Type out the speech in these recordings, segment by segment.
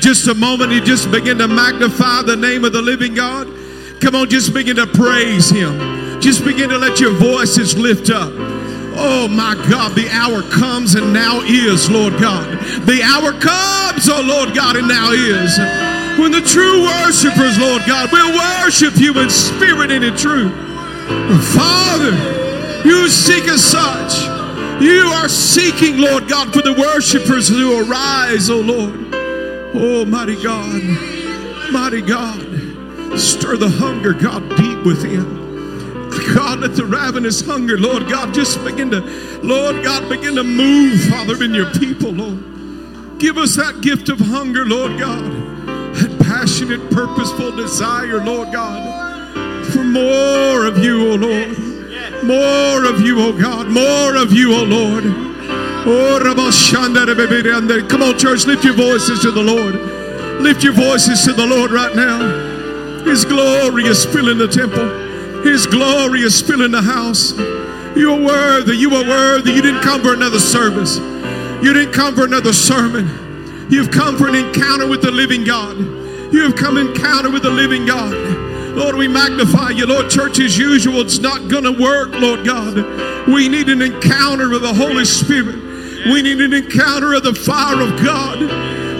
just a moment you just begin to magnify the name of the living God? Come on, just begin to praise Him. Just begin to let your voices lift up. Oh my God, the hour comes and now is, Lord God. The hour comes, oh Lord God, and now is. When the true worshipers, Lord God, will worship you in spirit and in truth. Father, you seek as such. You are seeking, Lord God, for the worshipers who arise, oh Lord. Oh, mighty God, mighty God, stir the hunger, God, deep within. God, let the ravenous hunger, Lord God, just begin to, Lord God, begin to move, Father, in your people, Lord. Give us that gift of hunger, Lord God, that passionate, purposeful desire, Lord God, for more of you, O oh Lord. More of you, O oh God. More of you, O oh Lord. Oh, come on, church, lift your voices to the Lord. Lift your voices to the Lord right now. His glory is filling the temple, His glory is filling the house. You are worthy, you are worthy. You didn't come for another service, you didn't come for another sermon. You've come for an encounter with the living God. You have come encounter with the living God. Lord, we magnify you. Lord, church as usual, it's not going to work, Lord God. We need an encounter with the Holy Spirit. We need an encounter of the fire of God.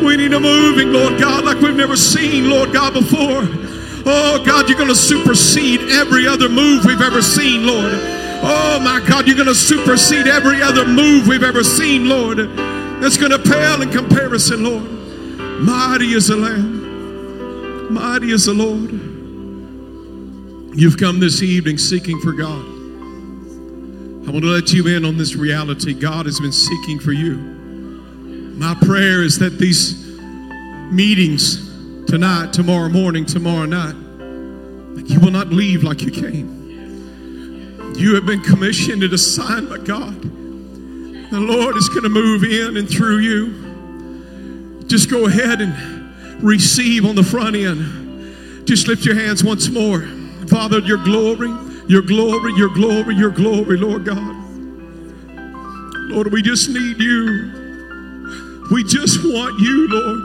We need a moving, Lord God, like we've never seen, Lord God, before. Oh, God, you're going to supersede every other move we've ever seen, Lord. Oh, my God, you're going to supersede every other move we've ever seen, Lord. That's going to pale in comparison, Lord. Mighty is the Lamb. Mighty is the Lord. You've come this evening seeking for God. I want to let you in on this reality. God has been seeking for you. My prayer is that these meetings tonight, tomorrow morning, tomorrow night, you will not leave like you came. You have been commissioned and assigned by God. The Lord is going to move in and through you. Just go ahead and receive on the front end. Just lift your hands once more. Father, your glory, your glory, your glory, your glory, Lord God. Lord, we just need you. We just want you, Lord.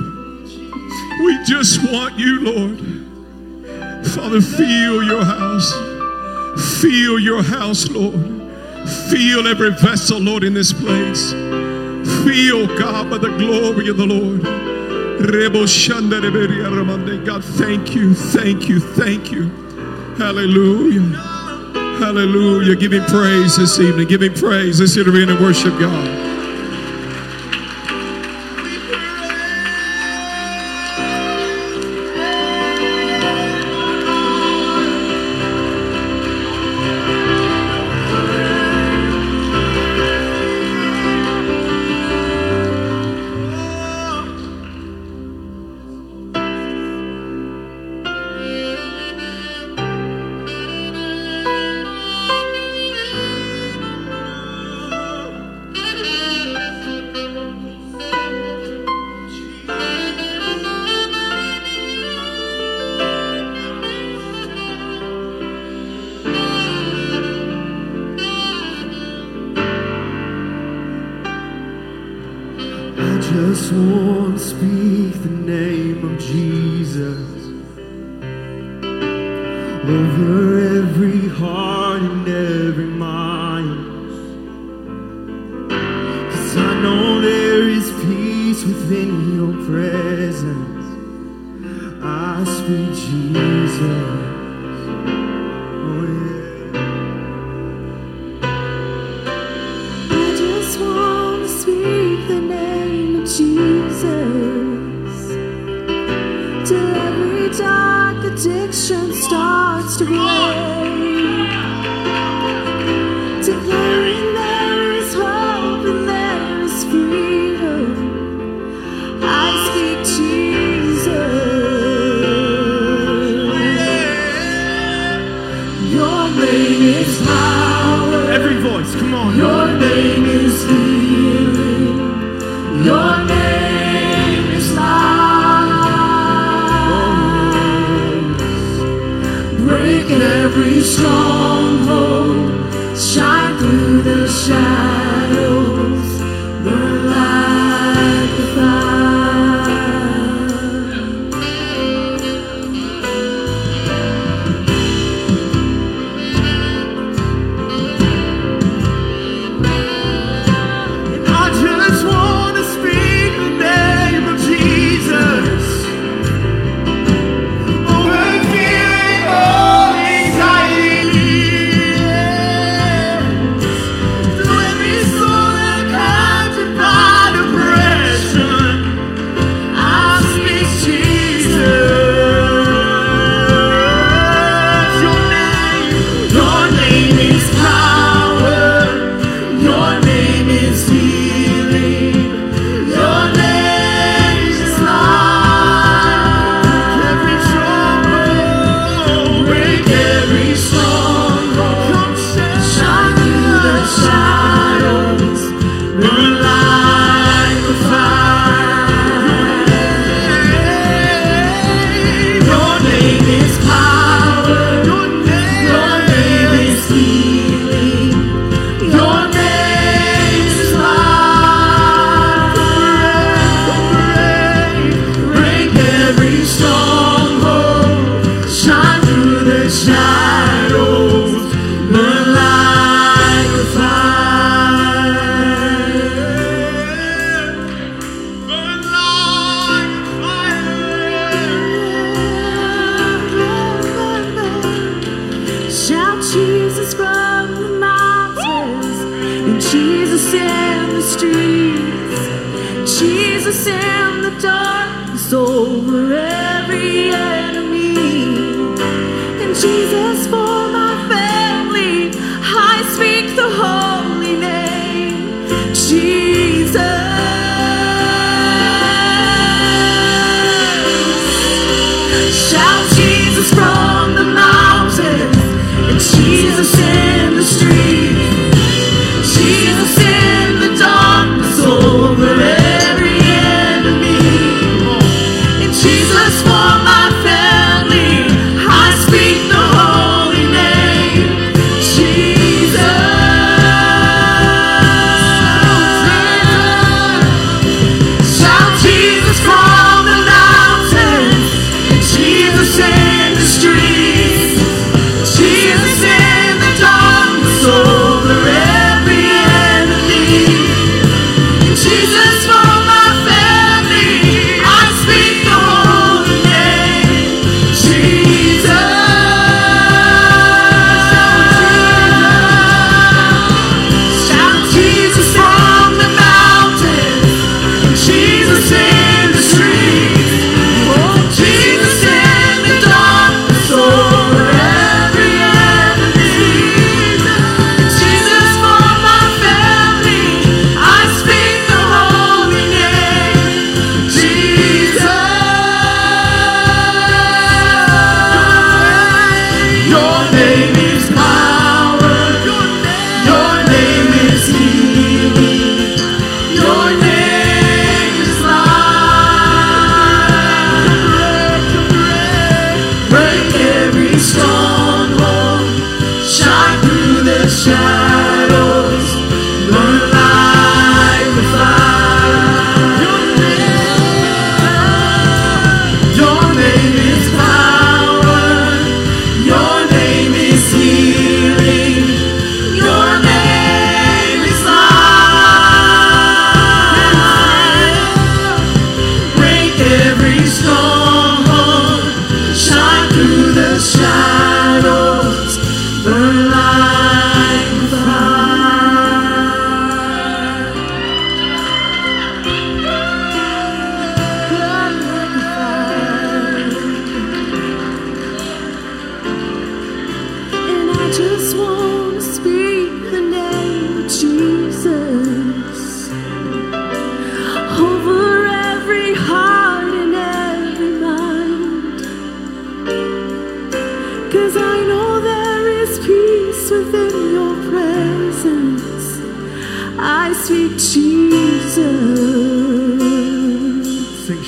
We just want you, Lord. Father, feel your house. Feel your house, Lord. Feel every vessel, Lord, in this place. Feel, God, by the glory of the Lord. God, thank you, thank you, thank you. Hallelujah. Hallelujah. Give him praise this evening. Give him praise. Let's enter in and worship God.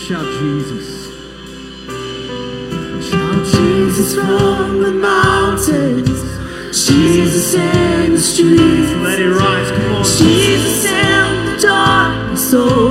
Shout Jesus. Shout Jesus from the mountains. Jesus in the streets. Let it rise. Come on. Jesus in the dark soul.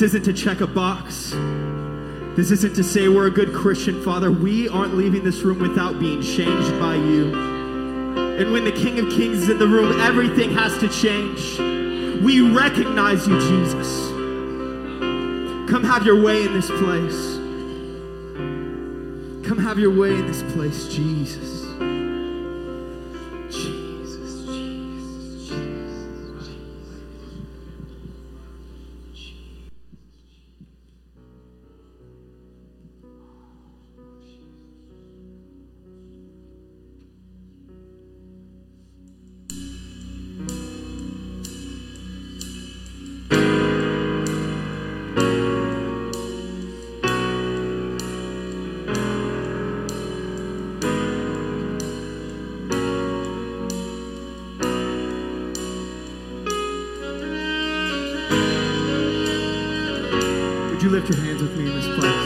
This isn't to check a box. This isn't to say we're a good Christian, Father. We aren't leaving this room without being changed by you. And when the King of Kings is in the room, everything has to change. We recognize you, Jesus. Come have your way in this place. Come have your way in this place, Jesus. Lift your hands with me in this place?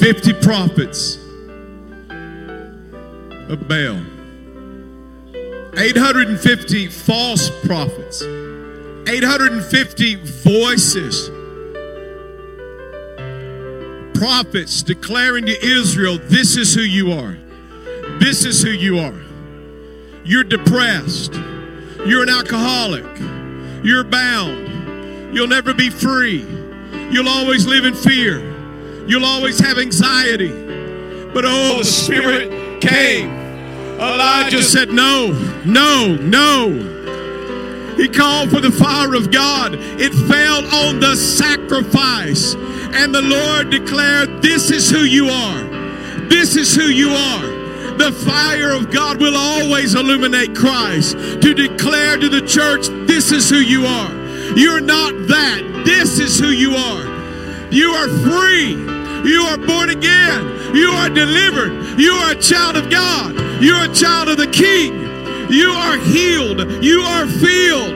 50 prophets of Baal. 850 false prophets. 850 voices. Prophets declaring to Israel, this is who you are. This is who you are. You're depressed. You're an alcoholic. You're bound. You'll never be free. You'll always live in fear. You'll always have anxiety. But oh, the Spirit came. Elijah said, No, no, no. He called for the fire of God. It fell on the sacrifice. And the Lord declared, This is who you are. This is who you are. The fire of God will always illuminate Christ to declare to the church, This is who you are. You're not that. This is who you are. You are free. You are born again. You are delivered. You are a child of God. You're a child of the King. You are healed. You are filled.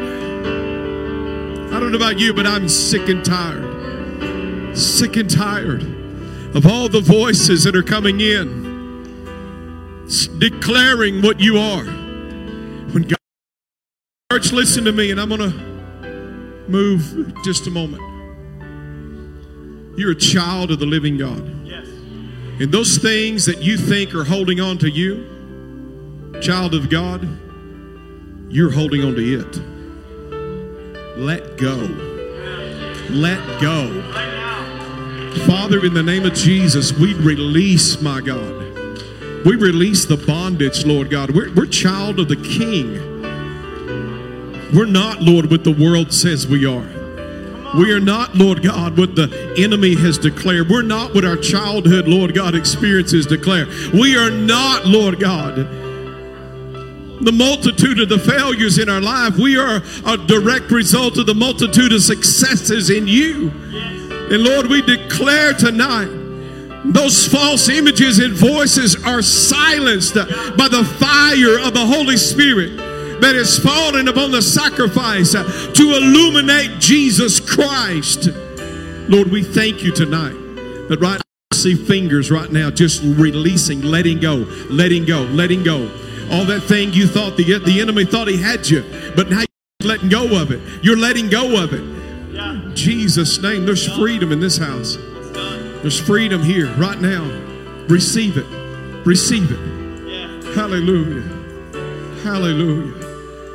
I don't know about you, but I'm sick and tired. Sick and tired of all the voices that are coming in declaring what you are. When God, church, listen to me, and I'm going to move just a moment. You're a child of the living God. Yes. And those things that you think are holding on to you, child of God, you're holding on to it. Let go. Let go. Father, in the name of Jesus, we release, my God. We release the bondage, Lord God. We're, we're child of the King. We're not, Lord, what the world says we are. We are not, Lord God, what the enemy has declared. We're not what our childhood, Lord God, experiences declare. We are not, Lord God, the multitude of the failures in our life. We are a direct result of the multitude of successes in you. And Lord, we declare tonight those false images and voices are silenced by the fire of the Holy Spirit that is fallen upon the sacrifice to illuminate Jesus Christ. Lord, we thank you tonight that right I see fingers right now just releasing, letting go, letting go, letting go. All that thing you thought the, the enemy thought he had you, but now you're letting go of it. You're letting go of it. In Jesus' name, there's freedom in this house. There's freedom here right now. Receive it. Receive it. Hallelujah. Hallelujah.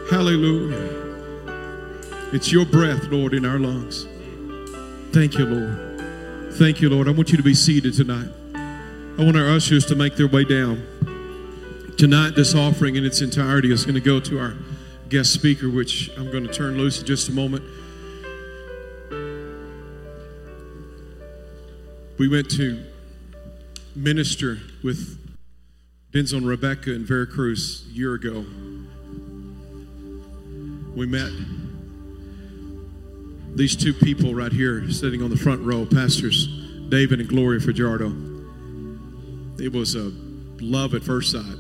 Hallelujah. It's your breath, Lord, in our lungs. Thank you, Lord. Thank you, Lord. I want you to be seated tonight. I want our ushers to make their way down. Tonight, this offering in its entirety is going to go to our guest speaker, which I'm going to turn loose in just a moment. We went to minister with Denzel and Rebecca in Veracruz a year ago. We met these two people right here sitting on the front row, Pastors David and Gloria Fajardo. It was a love at first sight.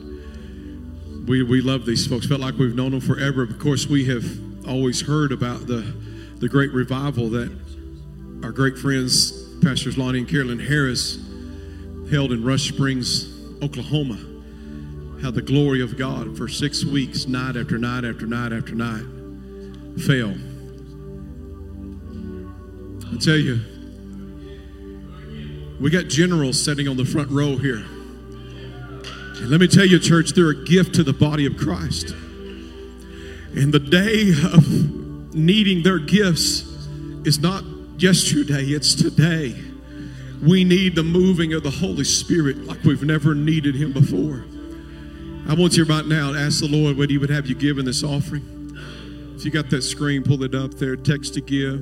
We, we love these folks. Felt like we've known them forever. Of course, we have always heard about the, the great revival that our great friends, Pastors Lonnie and Carolyn Harris, held in Rush Springs, Oklahoma. How the glory of God for six weeks, night after night after night after night, fell. I tell you, we got generals sitting on the front row here. And let me tell you, church, they're a gift to the body of Christ. And the day of needing their gifts is not yesterday, it's today. We need the moving of the Holy Spirit like we've never needed Him before. I want you right now to ask the Lord what He would have you give in this offering. If you got that screen, pull it up there, text to give.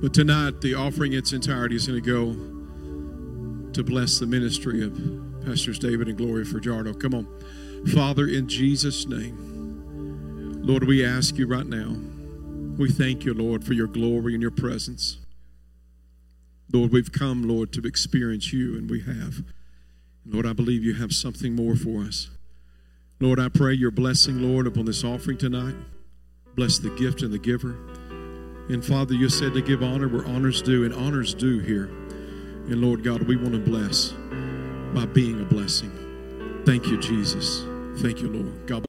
But tonight, the offering in its entirety is going to go to bless the ministry of Pastors David and Gloria Fajardo. Come on. Father, in Jesus' name, Lord, we ask you right now, we thank you, Lord, for your glory and your presence. Lord, we've come, Lord, to experience you, and we have. Lord, I believe you have something more for us. Lord, I pray your blessing, Lord, upon this offering tonight. Bless the gift and the giver. And Father, you said to give honor where honor's due, and honor's due here. And Lord God, we want to bless by being a blessing. Thank you, Jesus. Thank you, Lord. God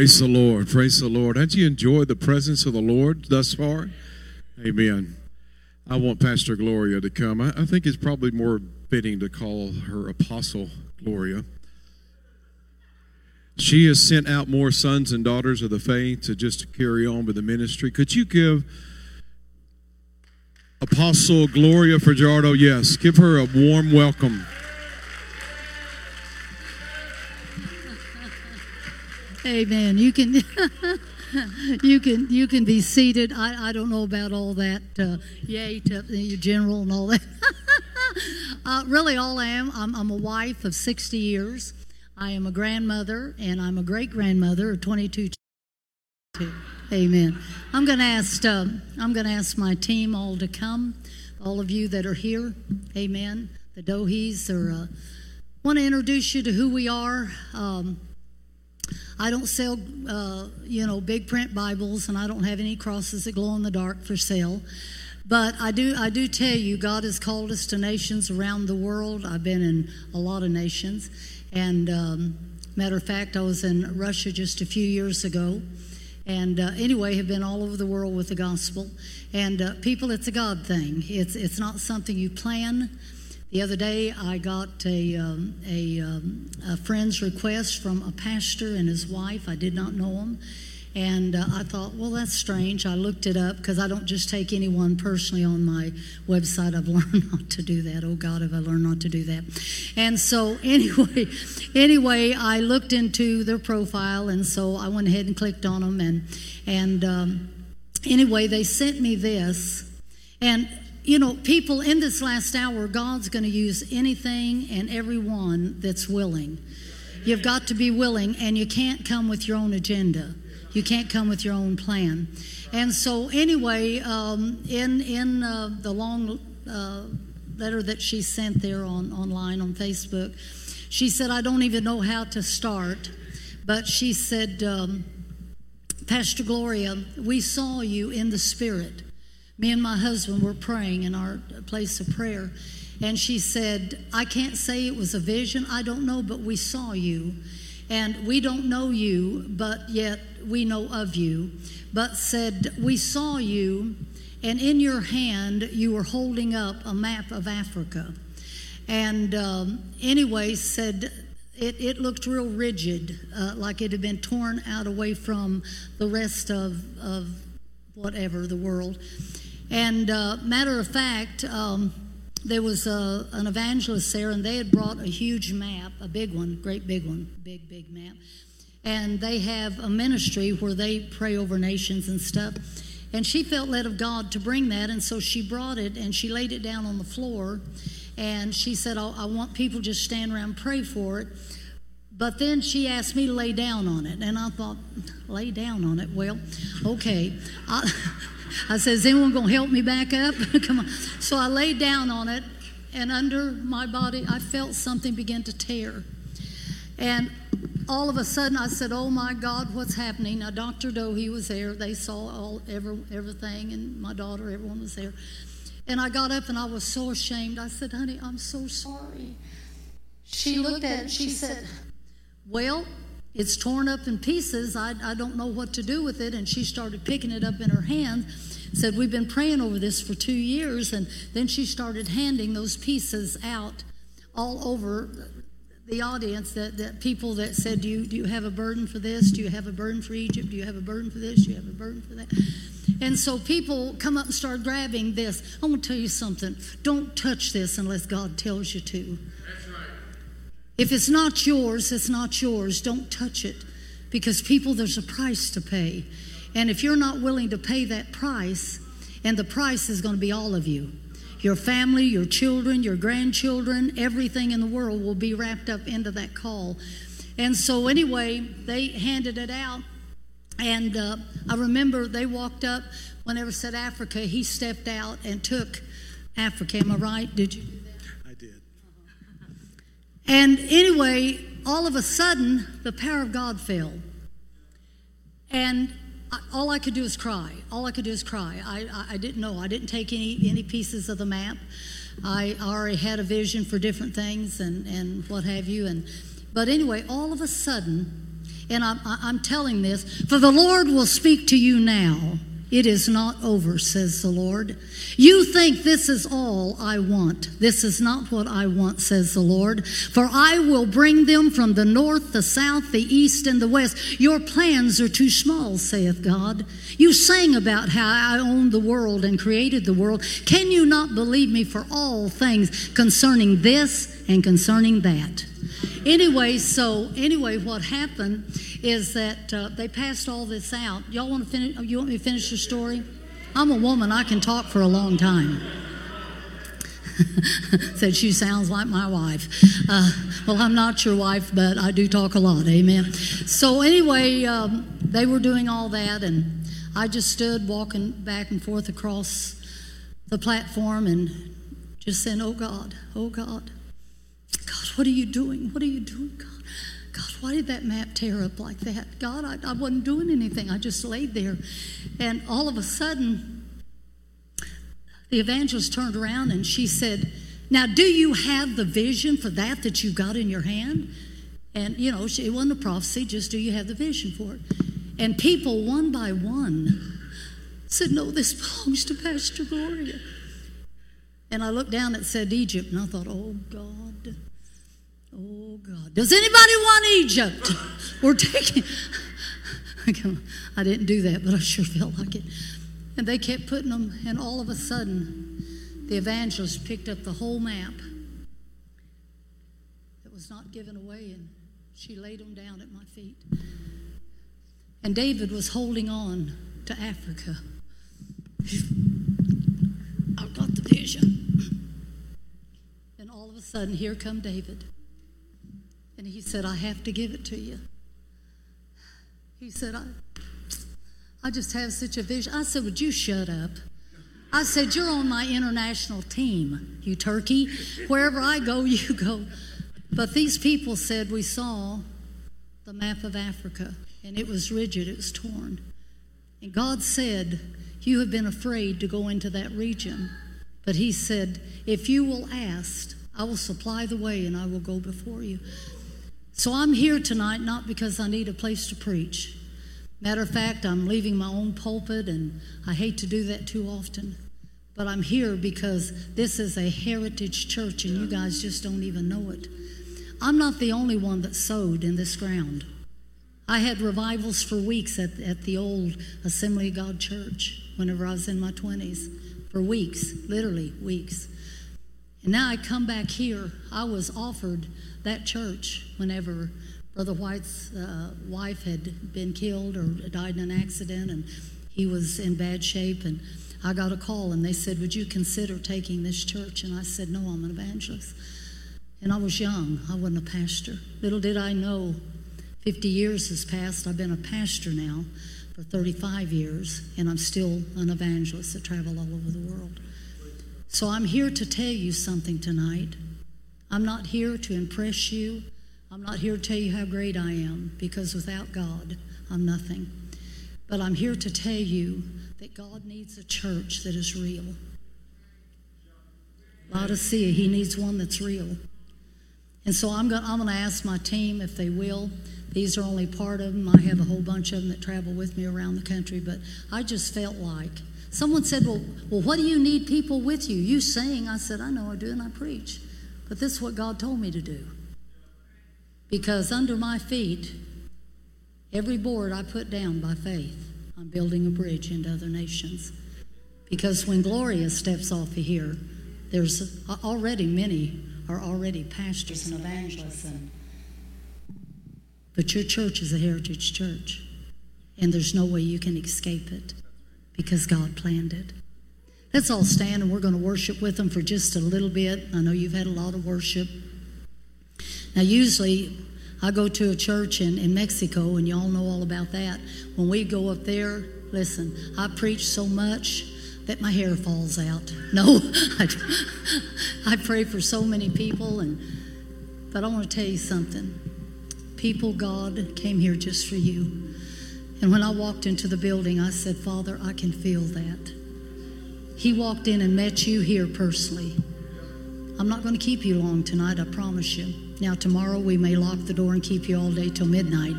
Praise the Lord. Praise the Lord. How'd you enjoyed the presence of the Lord thus far? Amen. I want Pastor Gloria to come. I, I think it's probably more fitting to call her Apostle Gloria. She has sent out more sons and daughters of the faith to just carry on with the ministry. Could you give Apostle Gloria Fajardo, yes, give her a warm welcome. Amen. You can, you can, you can be seated. I, I don't know about all that. Uh, yay to general and all that. uh, really, all I am, I'm, I'm a wife of 60 years. I am a grandmother, and I'm a great grandmother of 22. Amen. I'm going to ask. Uh, I'm going to ask my team all to come. All of you that are here. Amen. The Dohees are. Uh, want to introduce you to who we are. Um, I don't sell, uh, you know, big print Bibles, and I don't have any crosses that glow in the dark for sale. But I do, I do tell you, God has called us to nations around the world. I've been in a lot of nations, and um, matter of fact, I was in Russia just a few years ago, and uh, anyway, have been all over the world with the gospel. And uh, people, it's a God thing. It's it's not something you plan. The other day, I got a, um, a, um, a, friend's request from a pastor and his wife. I did not know him. And uh, I thought, well, that's strange. I looked it up because I don't just take anyone personally on my website. I've learned not to do that. Oh God, have I learned not to do that? And so, anyway, anyway, I looked into their profile, and so I went ahead and clicked on them. And and um, anyway, they sent me this, and you know, people in this last hour, God's going to use anything and everyone that's willing. You've got to be willing, and you can't come with your own agenda. You can't come with your own plan. And so, anyway, um, in in uh, the long uh, letter that she sent there on online on Facebook, she said, "I don't even know how to start," but she said, um, "Pastor Gloria, we saw you in the spirit." Me and my husband were praying in our place of prayer. And she said, I can't say it was a vision. I don't know, but we saw you. And we don't know you, but yet we know of you. But said, We saw you, and in your hand you were holding up a map of Africa. And um, anyway, said, it, it, looked real rigid, uh, like it had been torn out away from the rest of, of whatever, the world. And uh, matter of fact, um, there was a, an evangelist there, and they had brought a huge map, a big one, great big one, big, big map. And they have a ministry where they pray over nations and stuff. And she felt led of God to bring that, and so she brought it and she laid it down on the floor. And she said, I, I want people just stand around and pray for it. But then she asked me to lay down on it, and I thought, lay down on it. Well, okay. I, I said, Is anyone going to help me back up? Come on. So I laid down on it, and under my body, I felt something begin to tear. And all of a sudden I said, "Oh my God, what's happening?" Now Dr. Doe, he was there. They saw all every, everything, and my daughter, everyone was there. And I got up and I was so ashamed. I said, "Honey, I'm so sorry." She looked at it. She said, "Well." It's torn up in pieces. I, I don't know what to do with it. And she started picking it up in her hand. Said, We've been praying over this for two years. And then she started handing those pieces out all over the audience that, that people that said, do you, do you have a burden for this? Do you have a burden for Egypt? Do you have a burden for this? Do you have a burden for that? And so people come up and start grabbing this. I'm going to tell you something. Don't touch this unless God tells you to. If it's not yours, it's not yours. Don't touch it because people, there's a price to pay. And if you're not willing to pay that price, and the price is going to be all of you your family, your children, your grandchildren, everything in the world will be wrapped up into that call. And so, anyway, they handed it out. And uh, I remember they walked up, whenever said Africa, he stepped out and took Africa. Am I right? Did you? And anyway, all of a sudden, the power of God fell. And all I could do is cry. All I could do is cry. I, I, I didn't know. I didn't take any, any pieces of the map. I already had a vision for different things and, and what have you. And But anyway, all of a sudden, and I'm, I'm telling this, for the Lord will speak to you now. It is not over, says the Lord. You think this is all I want. This is not what I want, says the Lord. For I will bring them from the north, the south, the east, and the west. Your plans are too small, saith God. You sang about how I owned the world and created the world. Can you not believe me for all things concerning this and concerning that? Anyway, so anyway, what happened is that uh, they passed all this out. Y'all want to finish? You want me to finish your story? I'm a woman. I can talk for a long time. Said she sounds like my wife. Uh, well, I'm not your wife, but I do talk a lot. Amen. So anyway, um, they were doing all that, and I just stood walking back and forth across the platform and just saying, "Oh God, oh God." What are you doing? What are you doing, God? God, why did that map tear up like that? God, I, I wasn't doing anything. I just laid there. And all of a sudden, the evangelist turned around and she said, Now, do you have the vision for that that you got in your hand? And, you know, it wasn't a prophecy, just do you have the vision for it? And people, one by one, said, No, this belongs to Pastor Gloria. And I looked down, it said Egypt, and I thought, Oh, God. Oh, God. Does anybody want Egypt? We're taking. I didn't do that, but I sure felt like it. And they kept putting them, and all of a sudden, the evangelist picked up the whole map that was not given away, and she laid them down at my feet. And David was holding on to Africa. I've got the vision. And all of a sudden, here come David. And he said, I have to give it to you. He said, I, I just have such a vision. I said, Would you shut up? I said, You're on my international team, you turkey. Wherever I go, you go. But these people said, We saw the map of Africa, and it was rigid, it was torn. And God said, You have been afraid to go into that region. But He said, If you will ask, I will supply the way and I will go before you. So I'm here tonight not because I need a place to preach. Matter of fact, I'm leaving my own pulpit, and I hate to do that too often. But I'm here because this is a heritage church, and you guys just don't even know it. I'm not the only one that sowed in this ground. I had revivals for weeks at, at the old Assembly of God church whenever I was in my 20s. For weeks, literally weeks. And now I come back here. I was offered that church whenever Brother White's uh, wife had been killed or died in an accident, and he was in bad shape. And I got a call, and they said, Would you consider taking this church? And I said, No, I'm an evangelist. And I was young, I wasn't a pastor. Little did I know, 50 years has passed. I've been a pastor now for 35 years, and I'm still an evangelist. I travel all over the world. So I'm here to tell you something tonight. I'm not here to impress you. I'm not here to tell you how great I am because without God, I'm nothing. But I'm here to tell you that God needs a church that is real. Laodicea, He needs one that's real. And so I'm going, I'm going to ask my team if they will. These are only part of them. I have a whole bunch of them that travel with me around the country, but I just felt like someone said, "Well, well, what do you need people with you? You sing." I said, "I know I do, and I preach, but this is what God told me to do." Because under my feet, every board I put down by faith, I'm building a bridge into other nations. Because when Gloria steps off of here, there's already many are already pastors and evangelists and but your church is a heritage church, and there's no way you can escape it because God planned it. Let's all stand and we're going to worship with them for just a little bit. I know you've had a lot of worship. Now, usually I go to a church in, in Mexico, and y'all know all about that. When we go up there, listen, I preach so much that my hair falls out. No, I, I pray for so many people, and but I want to tell you something people, God came here just for you. And when I walked into the building, I said, Father, I can feel that. He walked in and met you here personally. I'm not going to keep you long tonight, I promise you. Now, tomorrow we may lock the door and keep you all day till midnight.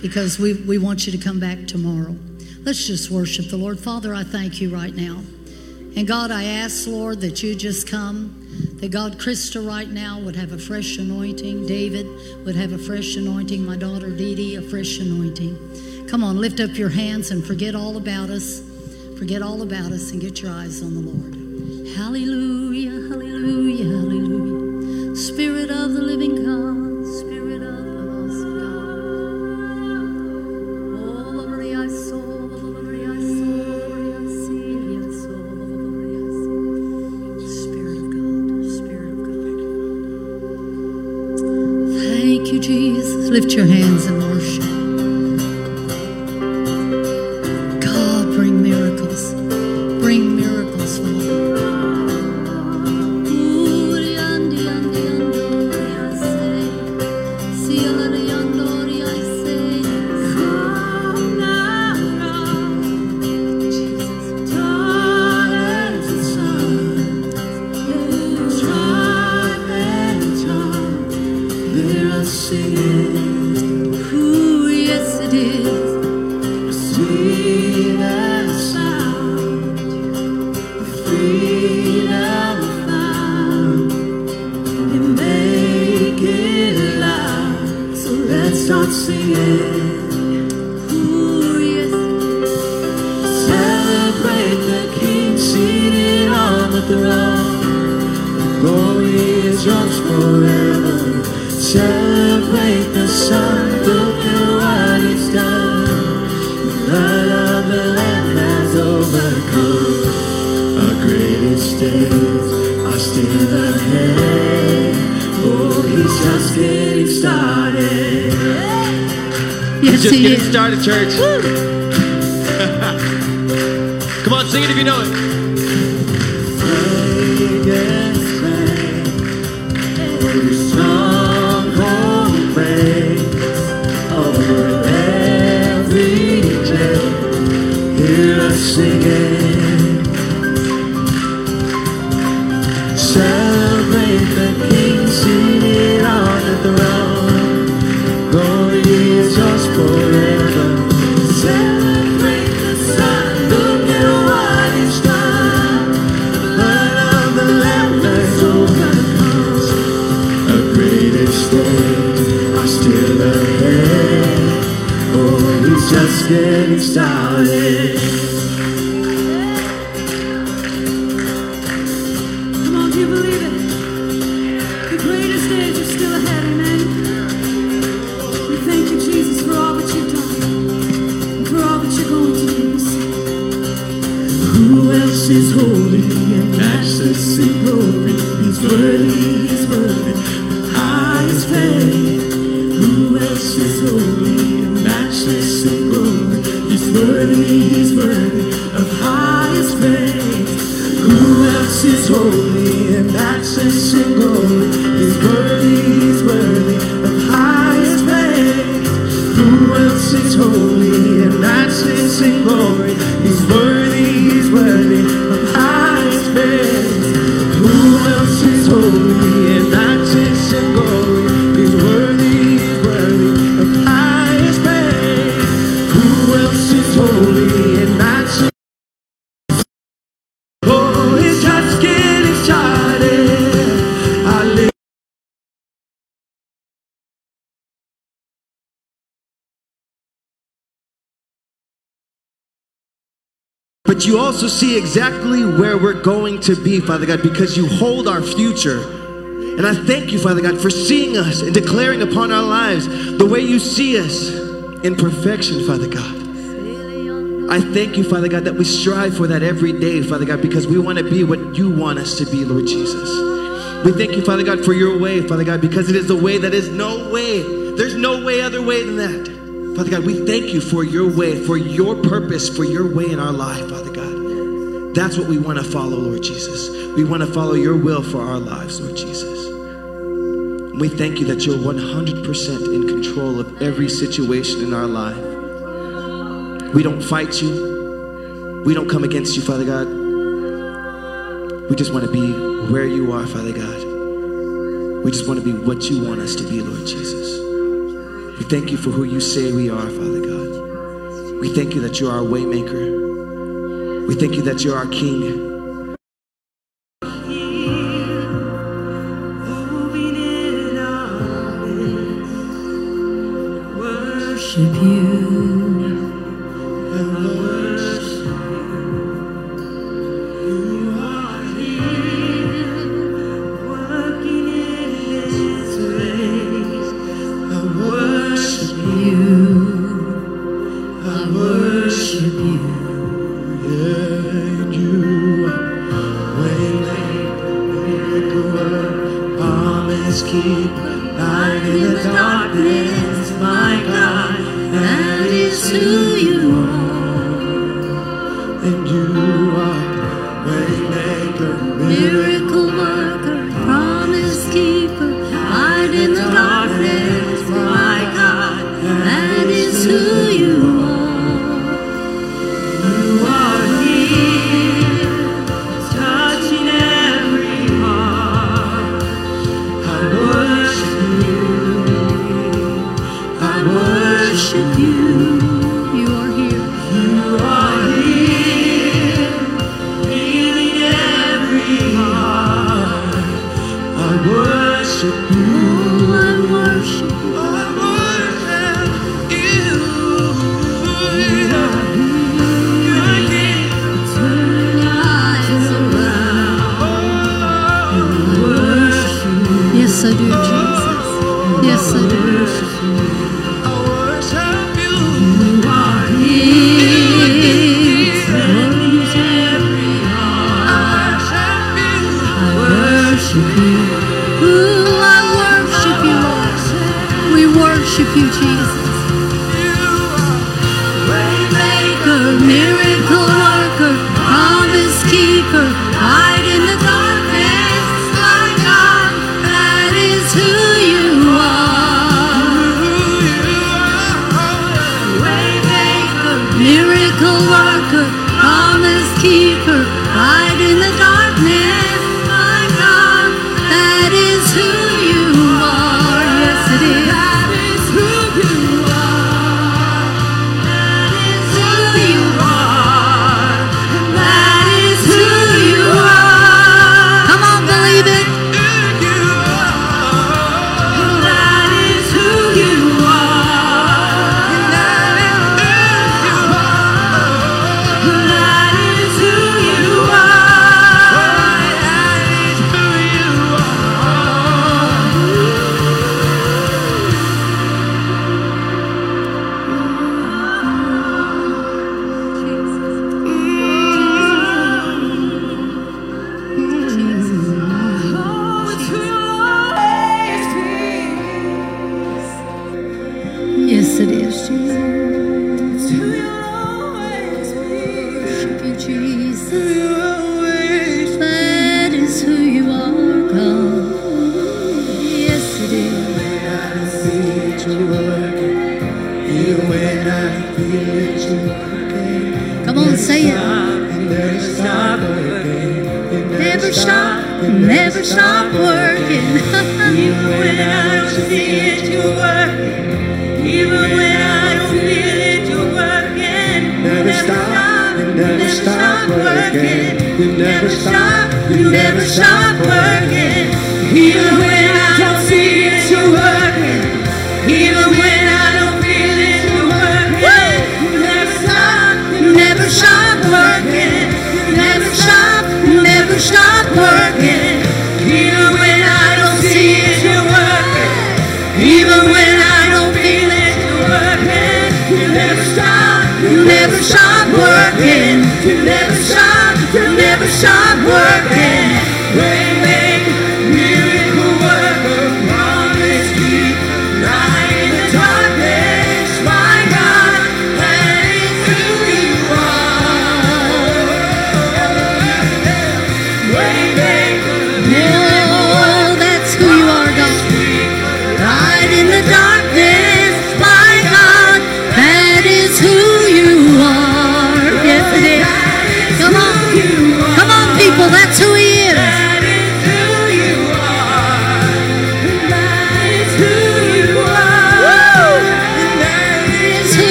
Because we, we want you to come back tomorrow. Let's just worship the Lord. Father, I thank you right now. And God, I ask, Lord, that you just come that God, Krista right now would have a fresh anointing. David would have a fresh anointing. My daughter Dee Dee, a fresh anointing. Come on, lift up your hands and forget all about us. Forget all about us and get your eyes on the Lord. Hallelujah, hallelujah, hallelujah. Spirit of the living God, miracles, Father. Church. Going to be, Father God, because you hold our future. And I thank you, Father God, for seeing us and declaring upon our lives the way you see us in perfection, Father God. I thank you, Father God, that we strive for that every day, Father God, because we want to be what you want us to be, Lord Jesus. We thank you, Father God, for your way, Father God, because it is the way that is no way. There's no way other way than that. Father God, we thank you for your way, for your purpose, for your way in our life, Father God. That's what we want to follow, Lord Jesus. We want to follow your will for our lives, Lord Jesus. And we thank you that you're 100% in control of every situation in our life. We don't fight you. We don't come against you, Father God. We just want to be where you are, Father God. We just want to be what you want us to be, Lord Jesus. We thank you for who you say we are, Father God. We thank you that you're our waymaker. We thank you that you're our King.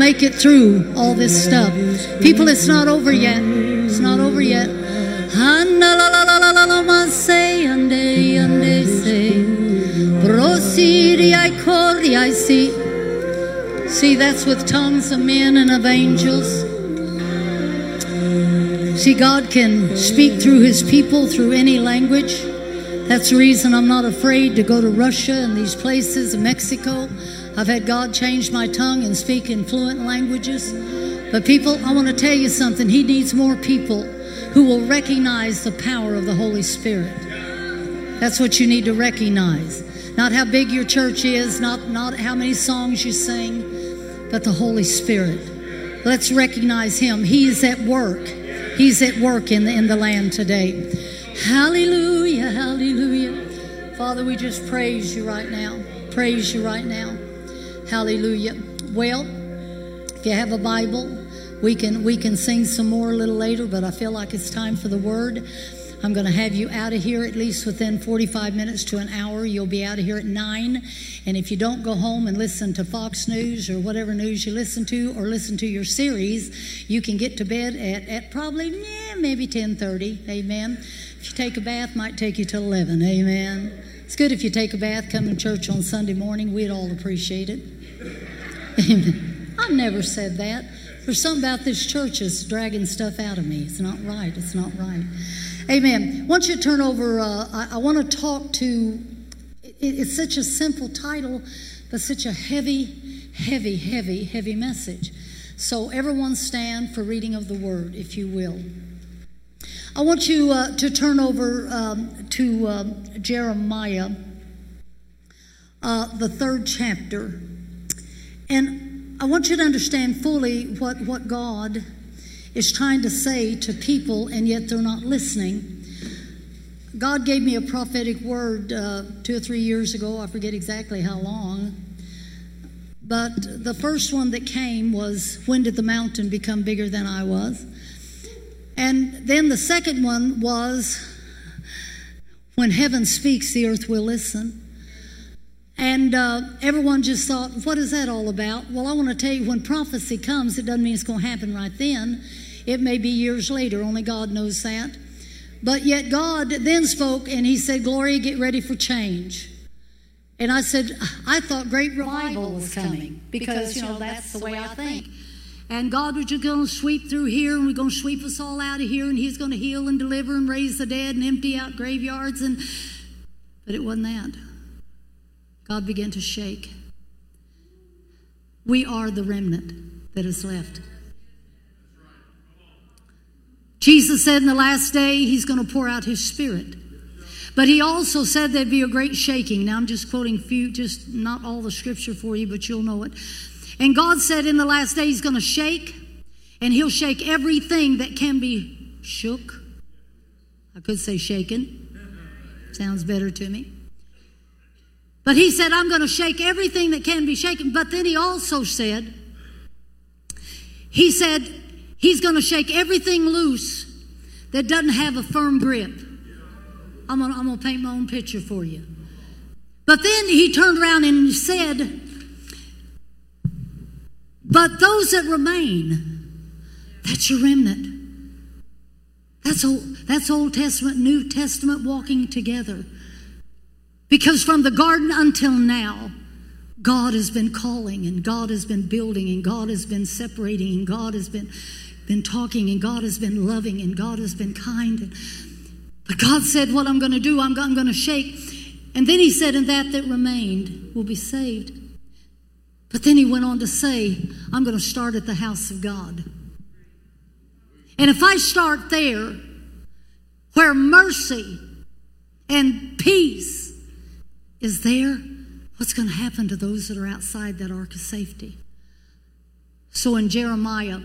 Make it through all this stuff. People, it's not over yet. It's not over yet. See, that's with tongues of men and of angels. See, God can speak through his people through any language. That's the reason I'm not afraid to go to Russia and these places, Mexico. I've had God change my tongue and speak in fluent languages. But people, I want to tell you something. He needs more people who will recognize the power of the Holy Spirit. That's what you need to recognize. Not how big your church is, not, not how many songs you sing, but the Holy Spirit. Let's recognize Him. He is at work. He's at work in the, in the land today. Hallelujah, hallelujah. Father, we just praise you right now. Praise you right now. Hallelujah. Well, if you have a Bible, we can we can sing some more a little later, but I feel like it's time for the word. I'm going to have you out of here at least within 45 minutes to an hour. You'll be out of here at 9. And if you don't go home and listen to Fox News or whatever news you listen to or listen to your series, you can get to bed at, at probably yeah, maybe 10:30. Amen. If you take a bath, might take you to 11. Amen. It's good if you take a bath, come to church on Sunday morning. We'd all appreciate it. Amen. I've never said that. There's something about this church is dragging stuff out of me. It's not right. It's not right. Amen. Once you turn over, uh, I, I want to talk to. It, it's such a simple title, but such a heavy, heavy, heavy, heavy message. So everyone stand for reading of the word, if you will. I want you uh, to turn over um, to um, Jeremiah, uh, the third chapter. And I want you to understand fully what, what God is trying to say to people, and yet they're not listening. God gave me a prophetic word uh, two or three years ago. I forget exactly how long. But the first one that came was When did the mountain become bigger than I was? And then the second one was When heaven speaks, the earth will listen. And uh, everyone just thought, what is that all about? Well, I want to tell you when prophecy comes, it doesn't mean it's going to happen right then. It may be years later, only God knows that. But yet God then spoke and he said, Gloria, get ready for change. And I said, I thought great revival was coming because, you know, that's the way I think. And God was just going to sweep through here and we're going to sweep us all out of here and He's going to heal and deliver and raise the dead and empty out graveyards. And But it wasn't that. God began to shake. We are the remnant that is left. Jesus said in the last day He's going to pour out His Spirit. But he also said there'd be a great shaking. Now I'm just quoting few, just not all the scripture for you, but you'll know it. And God said in the last day he's going to shake, and he'll shake everything that can be shook. I could say shaken. Sounds better to me. But he said, I'm going to shake everything that can be shaken. But then he also said, he said, he's going to shake everything loose that doesn't have a firm grip. I'm going I'm to paint my own picture for you. But then he turned around and said, But those that remain, that's your remnant. That's old, that's Old Testament, New Testament walking together. Because from the garden until now, God has been calling and God has been building and God has been separating and God has been, been talking and God has been loving and God has been kind. And, but God said, What I'm going to do, I'm, I'm going to shake. And then He said, And that that remained will be saved. But then He went on to say, I'm going to start at the house of God. And if I start there, where mercy and peace is there, what's going to happen to those that are outside that ark of safety? So in Jeremiah,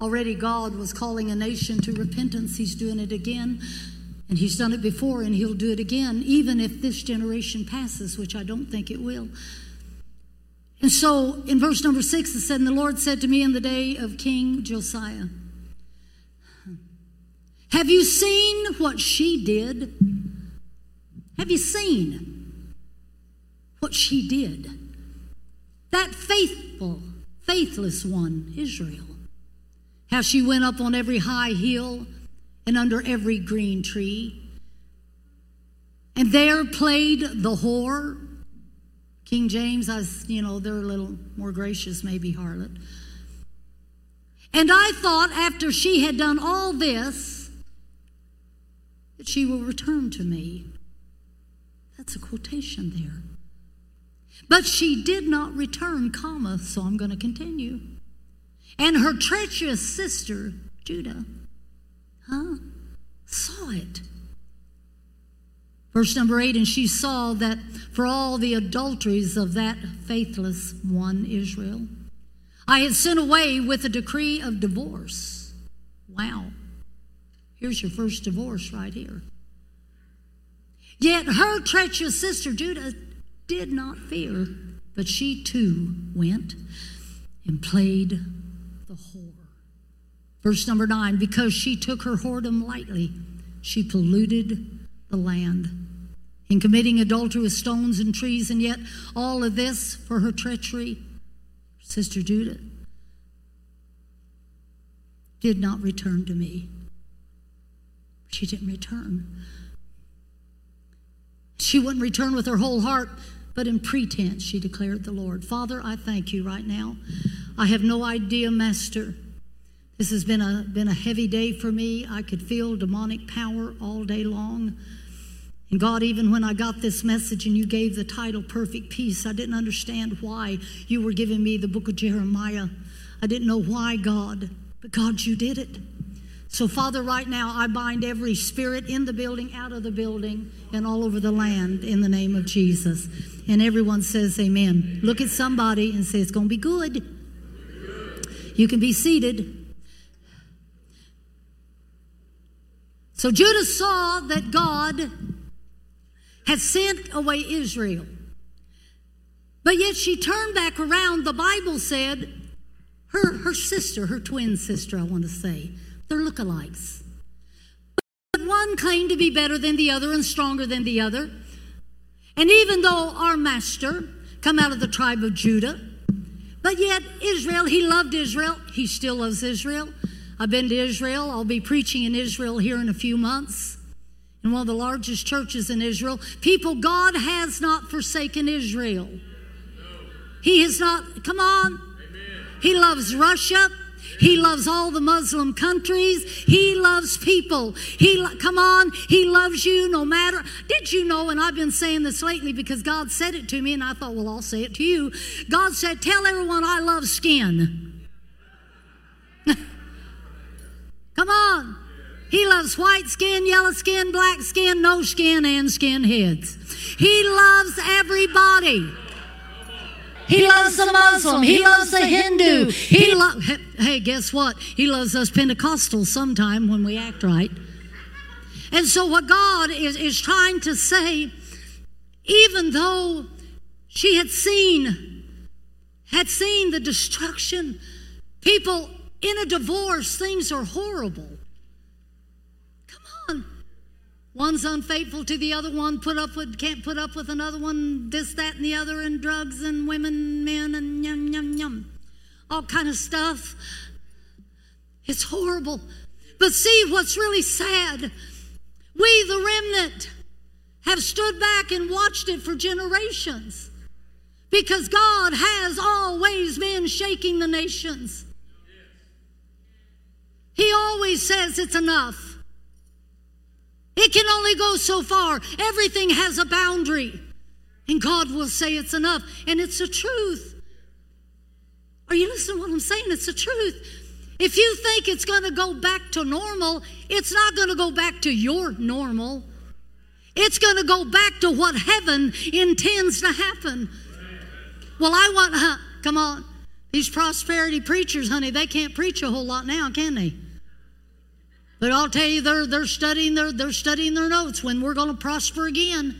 already God was calling a nation to repentance. He's doing it again. And he's done it before, and he'll do it again, even if this generation passes, which I don't think it will. And so in verse number six, it said, And the Lord said to me in the day of King Josiah, Have you seen what she did? Have you seen what she did? That faithful, faithless one, Israel. How she went up on every high hill and under every green tree. And there played the whore. King James, I, you know, they're a little more gracious, maybe harlot. And I thought after she had done all this, that she will return to me. That's a quotation there. But she did not return, comma, so I'm going to continue. And her treacherous sister, Judah, huh, saw it. Verse number eight, and she saw that for all the adulteries of that faithless one, Israel, I had sent away with a decree of divorce. Wow. Here's your first divorce right here. Yet her treacherous sister, Judah, did not fear, but she too went and played the whore. Verse number nine, because she took her whoredom lightly, she polluted the land in committing adultery with stones and trees, and yet all of this for her treachery, Sister Judah did not return to me. She didn't return. She wouldn't return with her whole heart, but in pretense, she declared the Lord. Father, I thank you right now. I have no idea, Master. This has been a, been a heavy day for me. I could feel demonic power all day long. And God, even when I got this message and you gave the title Perfect Peace, I didn't understand why you were giving me the book of Jeremiah. I didn't know why, God, but God, you did it. So, Father, right now, I bind every spirit in the building, out of the building, and all over the land in the name of Jesus. And everyone says, Amen. Look at somebody and say, It's going to be good. You can be seated. So, Judah saw that God had sent away Israel. But yet she turned back around. The Bible said, her, her sister, her twin sister, I want to say, they're lookalikes. But one claimed to be better than the other and stronger than the other. And even though our master come out of the tribe of Judah, but yet Israel, he loved Israel. He still loves Israel. I've been to Israel. I'll be preaching in Israel here in a few months. In one of the largest churches in Israel. People, God has not forsaken Israel. He has not, come on. He loves Russia. He loves all the Muslim countries. He loves people. He come on, he loves you no matter. Did you know and I've been saying this lately because God said it to me and I thought, well, I'll say it to you. God said, "Tell everyone I love skin." come on. He loves white skin, yellow skin, black skin, no skin, and skinheads. He loves everybody. He loves the Muslim. He loves the Hindu. He lo- hey, guess what? He loves us Pentecostals sometime when we act right. And so, what God is, is trying to say, even though she had seen, had seen the destruction, people in a divorce, things are horrible. Come on. One's unfaithful to the other one, put up with, can't put up with another one, this, that, and the other, and drugs and women, men, and yum, yum, yum. All kind of stuff. It's horrible. But see what's really sad? We, the remnant, have stood back and watched it for generations because God has always been shaking the nations. He always says it's enough. It can only go so far. Everything has a boundary. And God will say it's enough. And it's the truth. Are you listening to what I'm saying? It's the truth. If you think it's going to go back to normal, it's not going to go back to your normal. It's going to go back to what heaven intends to happen. Well, I want, huh, come on. These prosperity preachers, honey, they can't preach a whole lot now, can they? But I'll tell you, they're, they're, studying their, they're studying their notes when we're going to prosper again.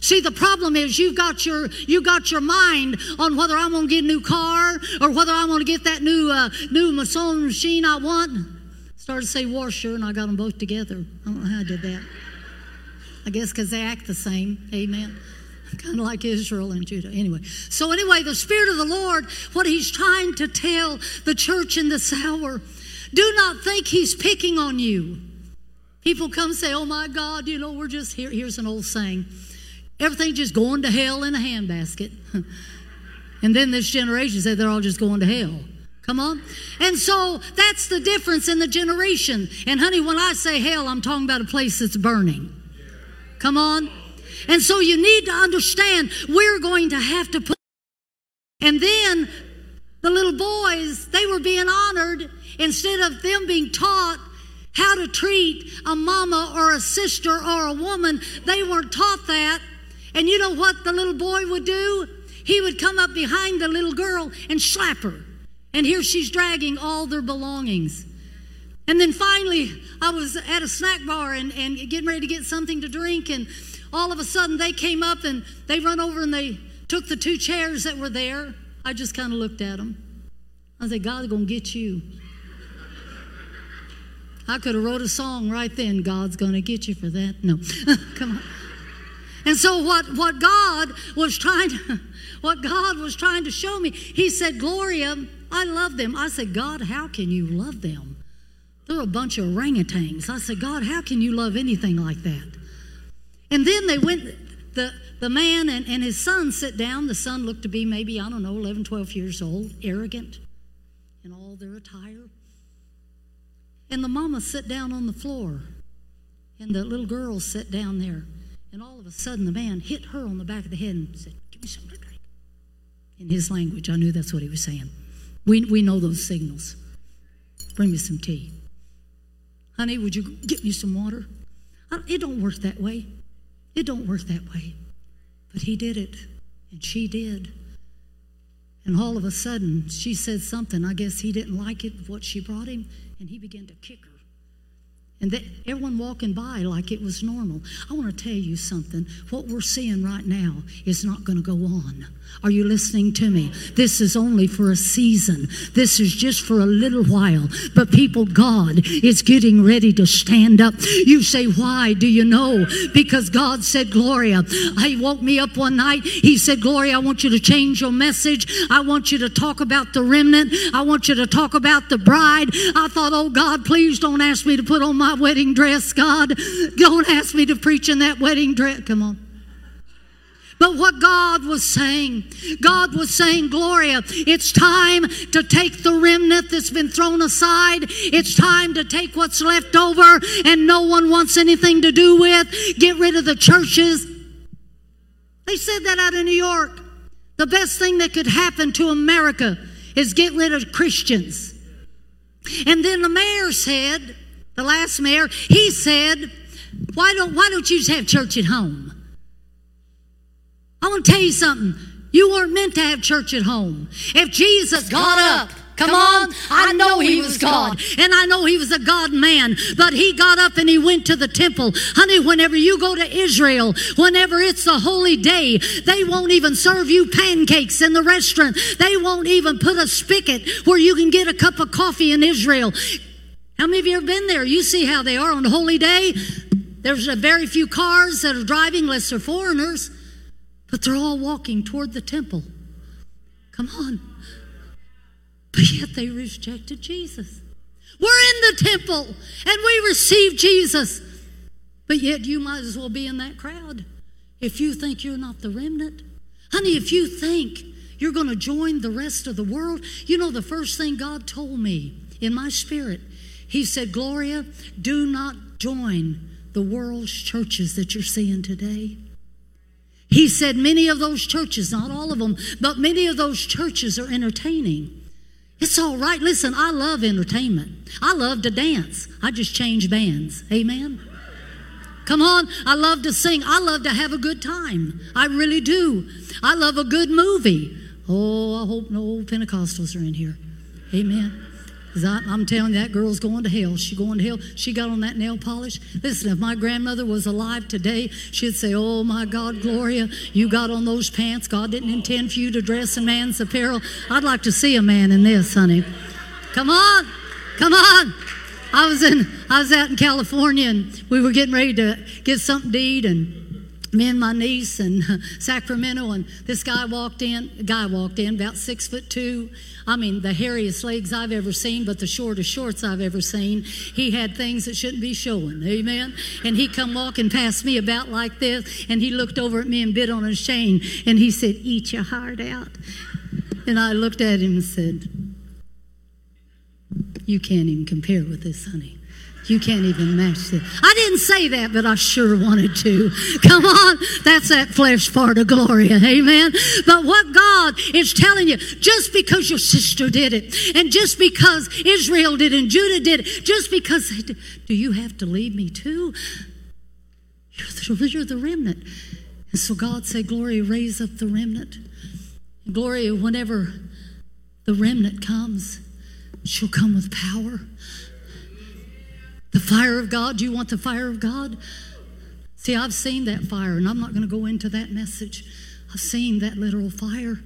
See, the problem is you've got your you got your mind on whether I'm going to get a new car or whether I'm going to get that new uh, new sewing machine I want. Started to say washer, and I got them both together. I don't know how I did that. I guess because they act the same. Amen. Kind of like Israel and Judah. Anyway, so anyway, the Spirit of the Lord, what He's trying to tell the church in this hour, do not think He's picking on you. People come say, "Oh my God, you know, we're just here." Here's an old saying. Everything just going to hell in a handbasket. and then this generation said they're all just going to hell. Come on. And so that's the difference in the generation. And honey, when I say hell, I'm talking about a place that's burning. Come on. And so you need to understand we're going to have to put. And then the little boys, they were being honored instead of them being taught how to treat a mama or a sister or a woman. They weren't taught that. And you know what the little boy would do? He would come up behind the little girl and slap her. And here she's dragging all their belongings. And then finally, I was at a snack bar and, and getting ready to get something to drink. And all of a sudden, they came up and they run over and they took the two chairs that were there. I just kind of looked at them. I said, God's going to get you. I could have wrote a song right then. God's going to get you for that. No, come on. And so what, what God was trying to, what God was trying to show me, he said, Gloria, I love them. I said, God, how can you love them? They're a bunch of orangutans. I said, God, how can you love anything like that? And then they went, the, the man and, and his son sit down. The son looked to be maybe, I don't know, 11, 12 years old, arrogant in all their attire. And the mama sat down on the floor. And the little girl sat down there. And all of a sudden, the man hit her on the back of the head and said, Give me something to drink. In his language, I knew that's what he was saying. We, we know those signals. Bring me some tea. Honey, would you get me some water? I- It don't work that way. It don't work that way. But he did it, and she did. And all of a sudden, she said something. I guess he didn't like it, what she brought him, and he began to kick her. And everyone walking by like it was normal. I want to tell you something. What we're seeing right now is not going to go on. Are you listening to me? This is only for a season. This is just for a little while. But people, God is getting ready to stand up. You say, why? Do you know? Because God said, Gloria, He woke me up one night. He said, Gloria, I want you to change your message. I want you to talk about the remnant. I want you to talk about the bride. I thought, oh God, please don't ask me to put on my wedding dress, God. Don't ask me to preach in that wedding dress. Come on. But what God was saying, God was saying, Gloria, it's time to take the remnant that's been thrown aside. It's time to take what's left over and no one wants anything to do with. Get rid of the churches. They said that out of New York. The best thing that could happen to America is get rid of Christians. And then the mayor said, the last mayor, he said, why don't, why don't you just have church at home? I want to tell you something. You weren't meant to have church at home. If Jesus got up, come on, I know he was God. And I know he was a God man. But he got up and he went to the temple. Honey, whenever you go to Israel, whenever it's a holy day, they won't even serve you pancakes in the restaurant. They won't even put a spigot where you can get a cup of coffee in Israel. How many of you have been there? You see how they are on a holy day. There's a very few cars that are driving unless they're foreigners, but they're all walking toward the temple. Come on. But yet they rejected Jesus. We're in the temple and we receive Jesus. But yet you might as well be in that crowd if you think you're not the remnant. Honey, if you think you're going to join the rest of the world, you know the first thing God told me in my spirit, He said, Gloria, do not join the world's churches that you're seeing today. He said many of those churches, not all of them, but many of those churches are entertaining. It's all right. Listen, I love entertainment. I love to dance. I just change bands. Amen. Come on. I love to sing. I love to have a good time. I really do. I love a good movie. Oh, I hope no Pentecostals are in here. Amen. I'm telling you, that girl's going to hell. She going to hell. She got on that nail polish. Listen, if my grandmother was alive today, she'd say, "Oh my God, Gloria, you got on those pants. God didn't intend for you to dress in man's apparel." I'd like to see a man in this, honey. Come on, come on. I was in, I was out in California, and we were getting ready to get something to eat, and me and my niece in Sacramento, and this guy walked in. Guy walked in, about six foot two. I mean, the hairiest legs I've ever seen, but the shortest shorts I've ever seen. He had things that shouldn't be showing. Amen. And he come walking past me about like this, and he looked over at me and bit on his chain, and he said, "Eat your heart out." And I looked at him and said, "You can't even compare with this, honey." You can't even match it. I didn't say that, but I sure wanted to. Come on. That's that flesh part of Gloria. Amen. But what God is telling you, just because your sister did it, and just because Israel did it, and Judah did it, just because they did, do you have to leave me too? You're the, you're the remnant. And so God said, Gloria, raise up the remnant. Gloria, whenever the remnant comes, she'll come with power. The fire of God. Do you want the fire of God? See, I've seen that fire, and I'm not going to go into that message. I've seen that literal fire.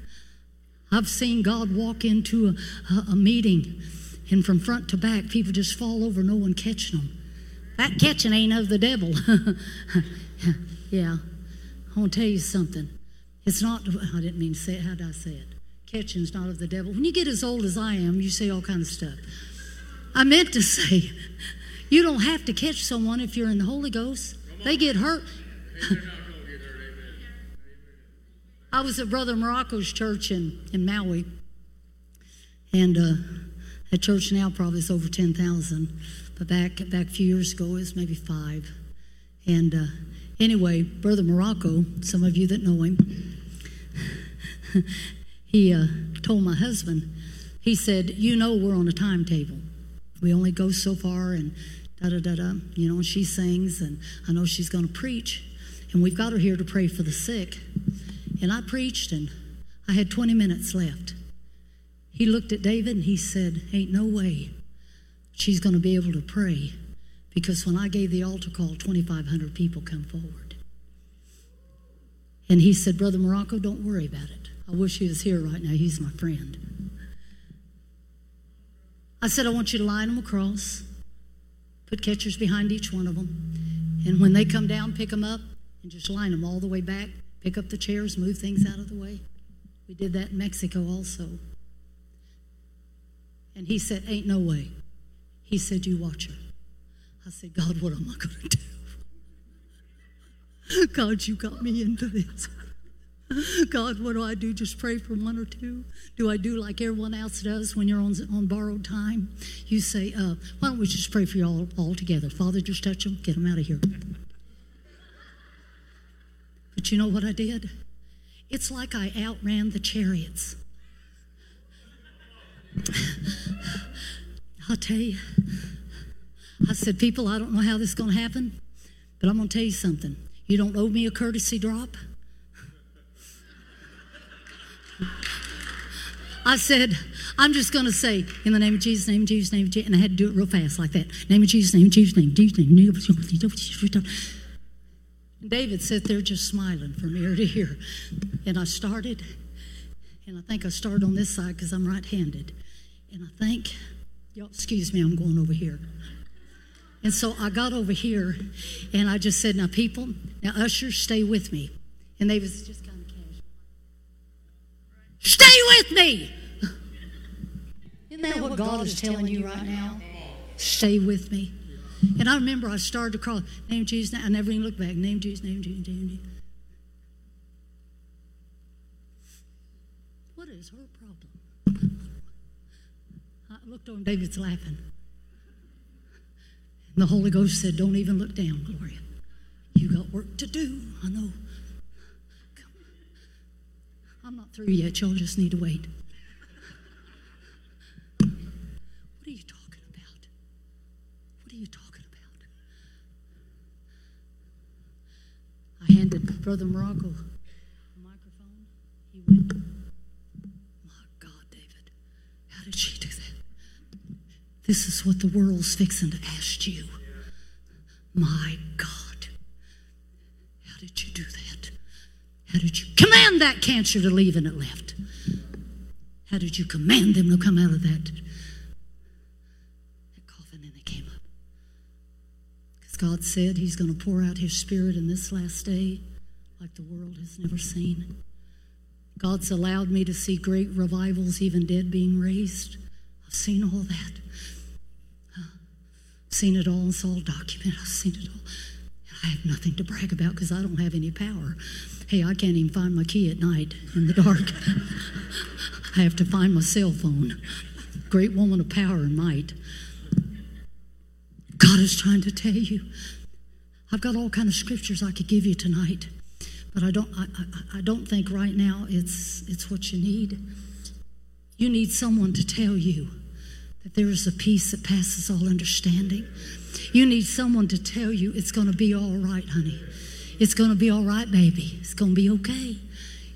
I've seen God walk into a, a, a meeting, and from front to back, people just fall over, no one catching them. That catching ain't of the devil. yeah. I want to tell you something. It's not, I didn't mean to say it. How did I say it? Catching's not of the devil. When you get as old as I am, you say all kind of stuff. I meant to say, you don't have to catch someone if you're in the Holy Ghost. They get hurt. I was at Brother Morocco's church in, in Maui. And uh, that church now probably is over 10,000. But back, back a few years ago, it was maybe five. And uh, anyway, Brother Morocco, some of you that know him, he uh, told my husband, he said, You know, we're on a timetable. We only go so far, and da da da da. You know, and she sings, and I know she's going to preach. And we've got her here to pray for the sick. And I preached, and I had 20 minutes left. He looked at David and he said, Ain't no way she's going to be able to pray Because when I gave the altar call, 2,500 people come forward. And he said, Brother Morocco, don't worry about it. I wish he was here right now. He's my friend. I said, I want you to line them across, put catchers behind each one of them, and when they come down, pick them up and just line them all the way back, pick up the chairs, move things out of the way. We did that in Mexico also. And he said, Ain't no way. He said, You watch her. I said, God, what am I going to do? God, you got me into this. God, what do I do? Just pray for one or two? Do I do like everyone else does when you're on, on borrowed time? You say, uh, why don't we just pray for you all, all together? Father, just touch them, get them out of here. But you know what I did? It's like I outran the chariots. I'll tell you. I said, people, I don't know how this is going to happen, but I'm going to tell you something. You don't owe me a courtesy drop. I said, I'm just going to say, in the name of Jesus, name of Jesus, name of Jesus, and I had to do it real fast like that. Name of Jesus, name of Jesus, name of Jesus, name of Jesus. David sat there just smiling from ear to ear. And I started, and I think I started on this side because I'm right handed. And I think, y'all, excuse me, I'm going over here. And so I got over here and I just said, Now, people, now, ushers, stay with me. And they was just kind. Stay with me. Isn't that what God is telling you right now? Stay with me. And I remember I started to crawl. Name Jesus. I never even looked back. Name Jesus. Name Jesus. Name Jesus. What is her problem? I looked over. David's laughing. And the Holy Ghost said, "Don't even look down, Gloria. You got work to do. I know. I'm not through yet. Y'all just need to wait." What are you talking about? What are you talking about? I handed Brother Morocco the microphone. He went, My God, David, how did she do that? This is what the world's fixing to ask you. My God, how did you do that? How did you command that cancer to leave and it left? How did you command them to come out of that, that coffin and they came up? Because God said He's going to pour out His Spirit in this last day like the world has never seen. God's allowed me to see great revivals, even dead being raised. I've seen all that. I've seen it all. It's all documented. I've seen it all. And I have nothing to brag about because I don't have any power. Hey, I can't even find my key at night in the dark. I have to find my cell phone. Great woman of power and might. God is trying to tell you. I've got all kind of scriptures I could give you tonight, but I don't. I, I, I don't think right now it's it's what you need. You need someone to tell you that there is a peace that passes all understanding. You need someone to tell you it's going to be all right, honey. It's going to be all right, baby. It's going to be okay.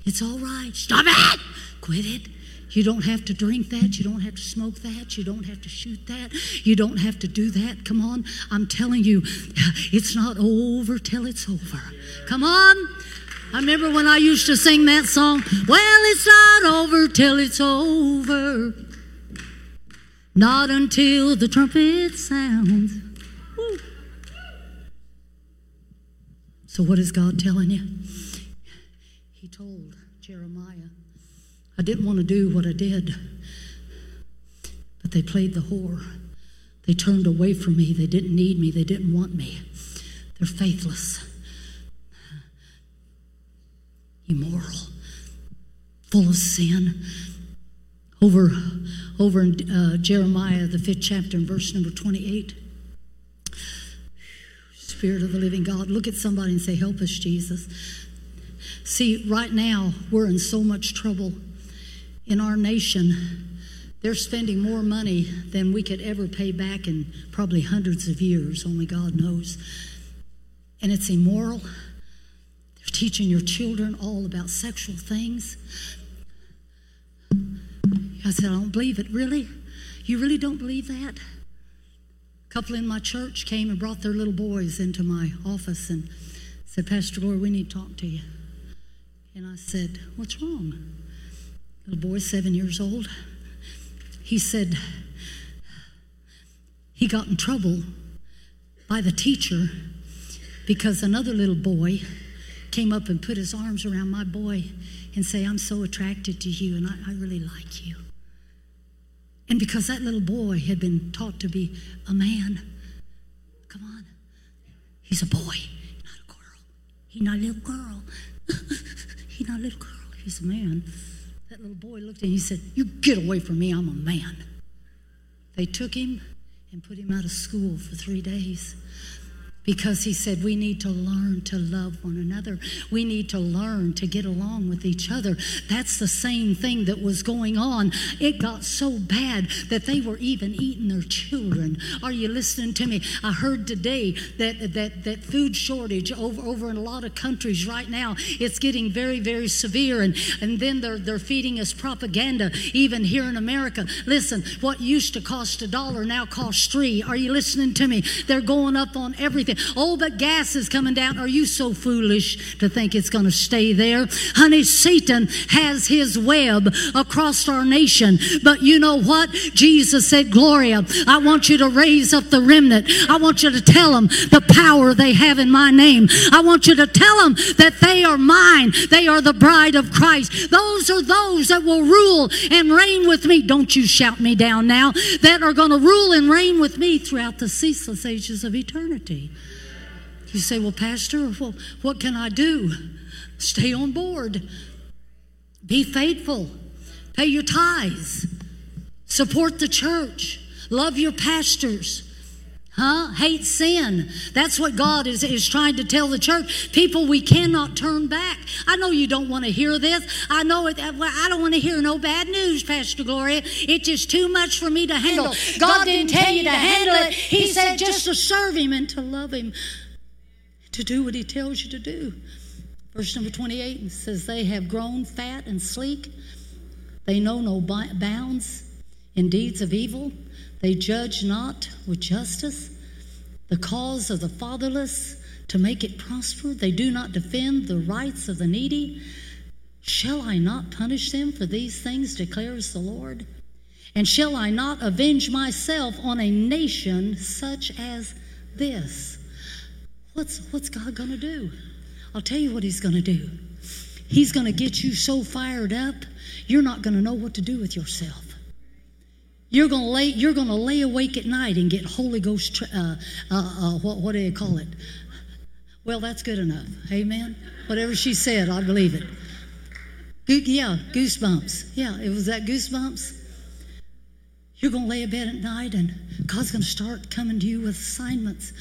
It's all right. Stop it. Quit it. You don't have to drink that. You don't have to smoke that. You don't have to shoot that. You don't have to do that. Come on. I'm telling you, it's not over till it's over. Come on. I remember when I used to sing that song. Well, it's not over till it's over. Not until the trumpet sounds. So, what is God telling you? He told Jeremiah, I didn't want to do what I did, but they played the whore. They turned away from me. They didn't need me. They didn't want me. They're faithless, immoral, full of sin. Over, over in uh, Jeremiah, the fifth chapter, in verse number 28. Spirit of the living God, look at somebody and say, Help us, Jesus. See, right now, we're in so much trouble in our nation. They're spending more money than we could ever pay back in probably hundreds of years, only God knows. And it's immoral. They're teaching your children all about sexual things. I said, I don't believe it. Really? You really don't believe that? Couple in my church came and brought their little boys into my office and said, Pastor Glory, we need to talk to you. And I said, What's wrong? Little boy, seven years old. He said, he got in trouble by the teacher because another little boy came up and put his arms around my boy and say, I'm so attracted to you and I, I really like you. And because that little boy had been taught to be a man, come on, he's a boy, not a girl. He's not a little girl. he's not a little girl. He's a man. That little boy looked at him and he said, You get away from me, I'm a man. They took him and put him out of school for three days because he said we need to learn to love one another. We need to learn to get along with each other. That's the same thing that was going on. It got so bad that they were even eating their children. Are you listening to me? I heard today that that that food shortage over over in a lot of countries right now. It's getting very very severe, and and then they're they're feeding us propaganda even here in America. Listen, what used to cost a dollar now costs three. Are you listening to me? They're going up on everything. Oh, but gas is coming down. Are you so foolish to think it's going to stay there? Honey, Satan has his web across our nation. But you know what? Jesus said, Gloria, I want you to raise up the remnant. I want you to tell them the power they have in my name. I want you to tell them that they are mine. They are the bride of Christ. Those are those that will rule and reign with me. Don't you shout me down now. That are going to rule and reign with me throughout the ceaseless ages of eternity. You say, Well, Pastor, well, what can I do? Stay on board. Be faithful. Pay your tithes. Support the church. Love your pastors. Huh? Hate sin. That's what God is, is trying to tell the church. People, we cannot turn back. I know you don't want to hear this. I know it. well, I don't want to hear no bad news, Pastor Gloria. It's just too much for me to handle. God didn't tell you to handle it. He said just to serve Him and to love Him, to do what He tells you to do. Verse number 28 says, They have grown fat and sleek. They know no bounds in deeds of evil. They judge not with justice the cause of the fatherless to make it prosper. They do not defend the rights of the needy. Shall I not punish them for these things, declares the Lord? And shall I not avenge myself on a nation such as this? What's, what's God going to do? I'll tell you what He's going to do. He's going to get you so fired up, you're not going to know what to do with yourself. You're going to lay. You're going to lay awake at night and get Holy Ghost. Uh, uh, uh, what, what do you call it? Well, that's good enough. Amen. Whatever she said, I believe it. Goo- yeah, goosebumps. Yeah, it was that goosebumps. You're going to lay abed at night, and God's going to start coming to you with assignments.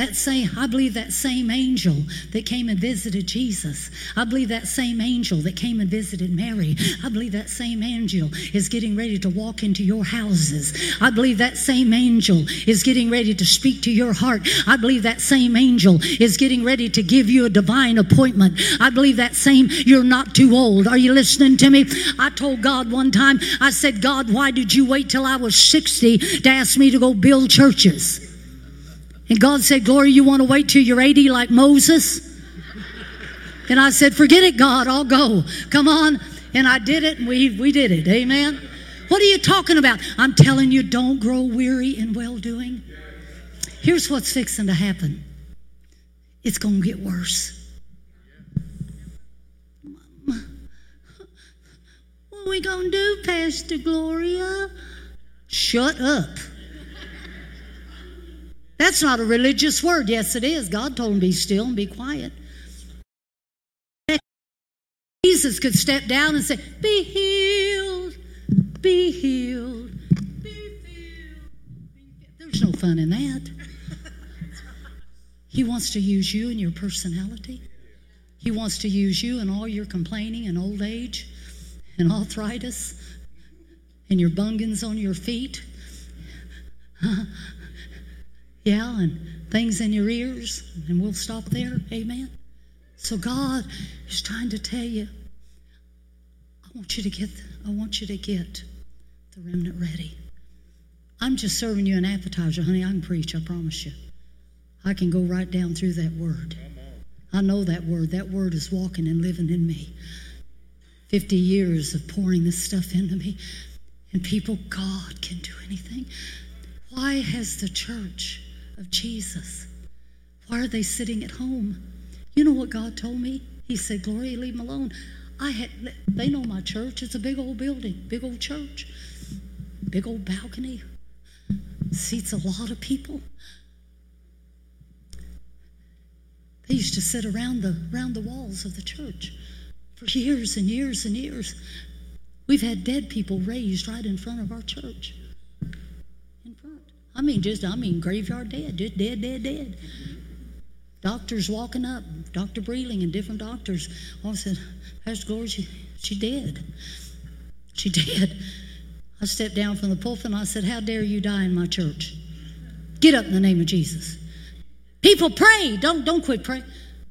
That same, I believe that same angel that came and visited Jesus. I believe that same angel that came and visited Mary. I believe that same angel is getting ready to walk into your houses. I believe that same angel is getting ready to speak to your heart. I believe that same angel is getting ready to give you a divine appointment. I believe that same, you're not too old. Are you listening to me? I told God one time, I said, God, why did you wait till I was 60 to ask me to go build churches? And God said, Gloria, you want to wait till you're 80 like Moses? And I said, Forget it, God, I'll go. Come on. And I did it, and we, we did it. Amen. What are you talking about? I'm telling you, don't grow weary in well doing. Here's what's fixing to happen it's going to get worse. What are we going to do, Pastor Gloria? Shut up. That's not a religious word. Yes, it is. God told him be still and be quiet. Jesus could step down and say, Be healed, be healed, be healed. There's no fun in that. He wants to use you and your personality. He wants to use you and all your complaining and old age and arthritis and your bungans on your feet. Yeah, and things in your ears, and we'll stop there. Amen. So God is trying to tell you, I want you to get, I want you to get the remnant ready. I'm just serving you an appetizer, honey. I can preach, I promise you. I can go right down through that word. I know that word. That word is walking and living in me. 50 years of pouring this stuff into me. And people, God can do anything. Why has the church of Jesus, why are they sitting at home? You know what God told me? He said, Gloria, leave them alone. I had, they know my church. It's a big old building, big old church, big old balcony, seats a lot of people. They used to sit around the around the walls of the church for years and years and years. We've had dead people raised right in front of our church. I mean, just I mean graveyard dead, just dead, dead, dead. Doctors walking up, Dr. Breeling and different doctors. All said, Pastor Glory, she, she dead. She dead. I stepped down from the pulpit and I said, How dare you die in my church? Get up in the name of Jesus. People prayed. Don't don't quit praying.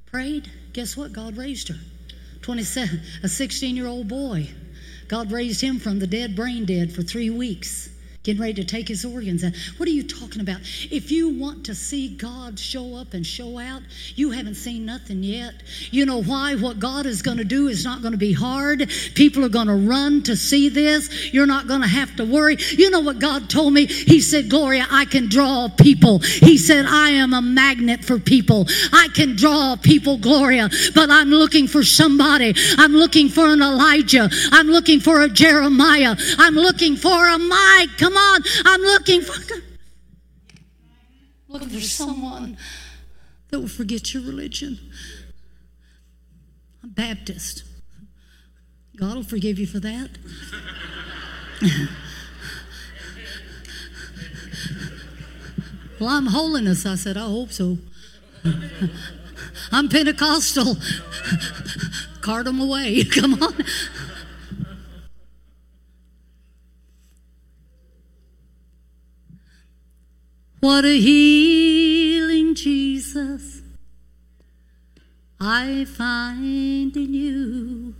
Prayed. Guess what? God raised her. 27, a 16 year old boy. God raised him from the dead, brain dead, for three weeks, getting ready to take his organs out. What are you talking about? If you want to see God show up and show out, you haven't seen nothing yet. You know why? What God is going to do is not going to be hard. People are going to run to see this. You're not going to have to worry. You know what God told me? He said, Gloria, I can draw people. He said, I am a magnet for people. I can draw people, Gloria, but I'm looking for somebody. I'm looking for an Elijah. I'm looking for a Jeremiah. I'm looking for a Mike. Come on. I'm looking for looking for someone that will forget your religion. I'm Baptist. God will forgive you for that. well, I'm holiness. I said, I hope so. I'm Pentecostal. Cart them away. Come on. What a healing Jesus I find in you.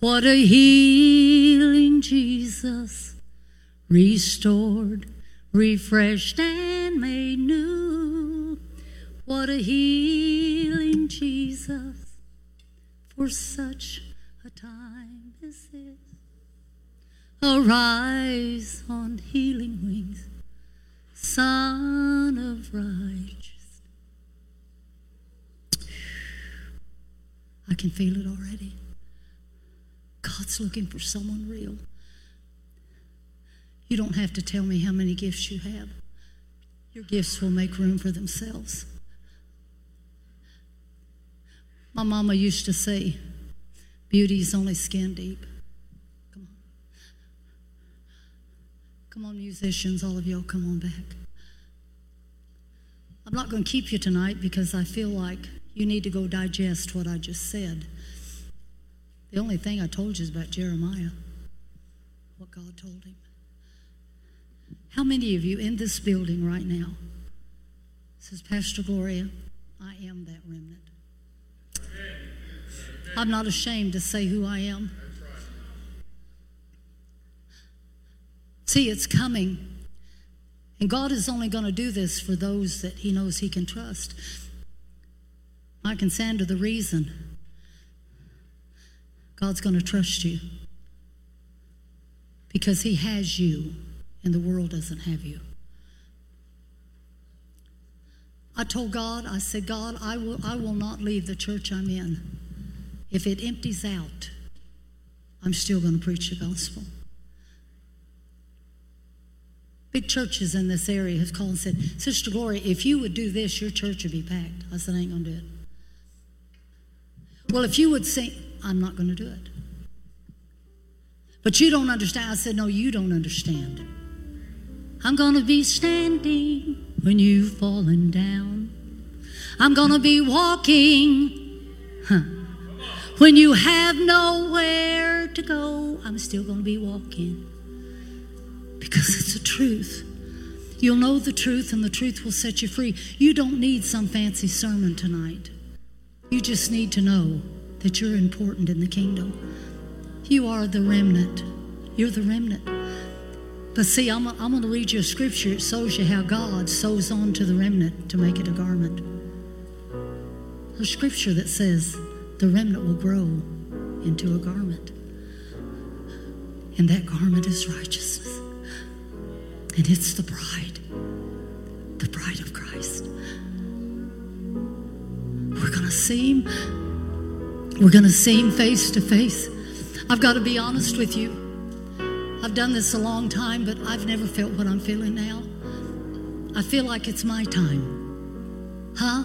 What a healing Jesus restored, refreshed, and made new. What a healing Jesus for such a time as this. Arise on healing wings. Son of righteousness. I can feel it already. God's looking for someone real. You don't have to tell me how many gifts you have. Your gifts will make room for themselves. My mama used to say, beauty is only skin deep. Come on. Come on, musicians, all of y'all, come on back. I'm not going to keep you tonight because I feel like you need to go digest what I just said. The only thing I told you is about Jeremiah, what God told him. How many of you in this building right now says, Pastor Gloria, I am that remnant? I'm not ashamed to say who I am. See, it's coming. And God is only going to do this for those that He knows He can trust. Mike and Sandra, the reason God's going to trust you because He has you and the world doesn't have you. I told God, I said, God, I will, I will not leave the church I'm in. If it empties out, I'm still going to preach the gospel. Big churches in this area have called and said, Sister Gloria, if you would do this, your church would be packed. I said, I ain't going to do it. Well, if you would sing, I'm not going to do it. But you don't understand. I said, No, you don't understand. I'm going to be standing when you've fallen down. I'm going to be walking huh, when you have nowhere to go. I'm still going to be walking because it's the truth. You'll know the truth, and the truth will set you free. You don't need some fancy sermon tonight. You just need to know that you're important in the kingdom. You are the remnant. You're the remnant. But see, I'm, I'm going to read you a scripture. It shows you how God sews on to the remnant to make it a garment. A scripture that says the remnant will grow into a garment. And that garment is righteousness. And it's the bride, the bride of Christ. We're going to see him. We're going to see him face to face. I've got to be honest with you. I've done this a long time, but I've never felt what I'm feeling now. I feel like it's my time. Huh?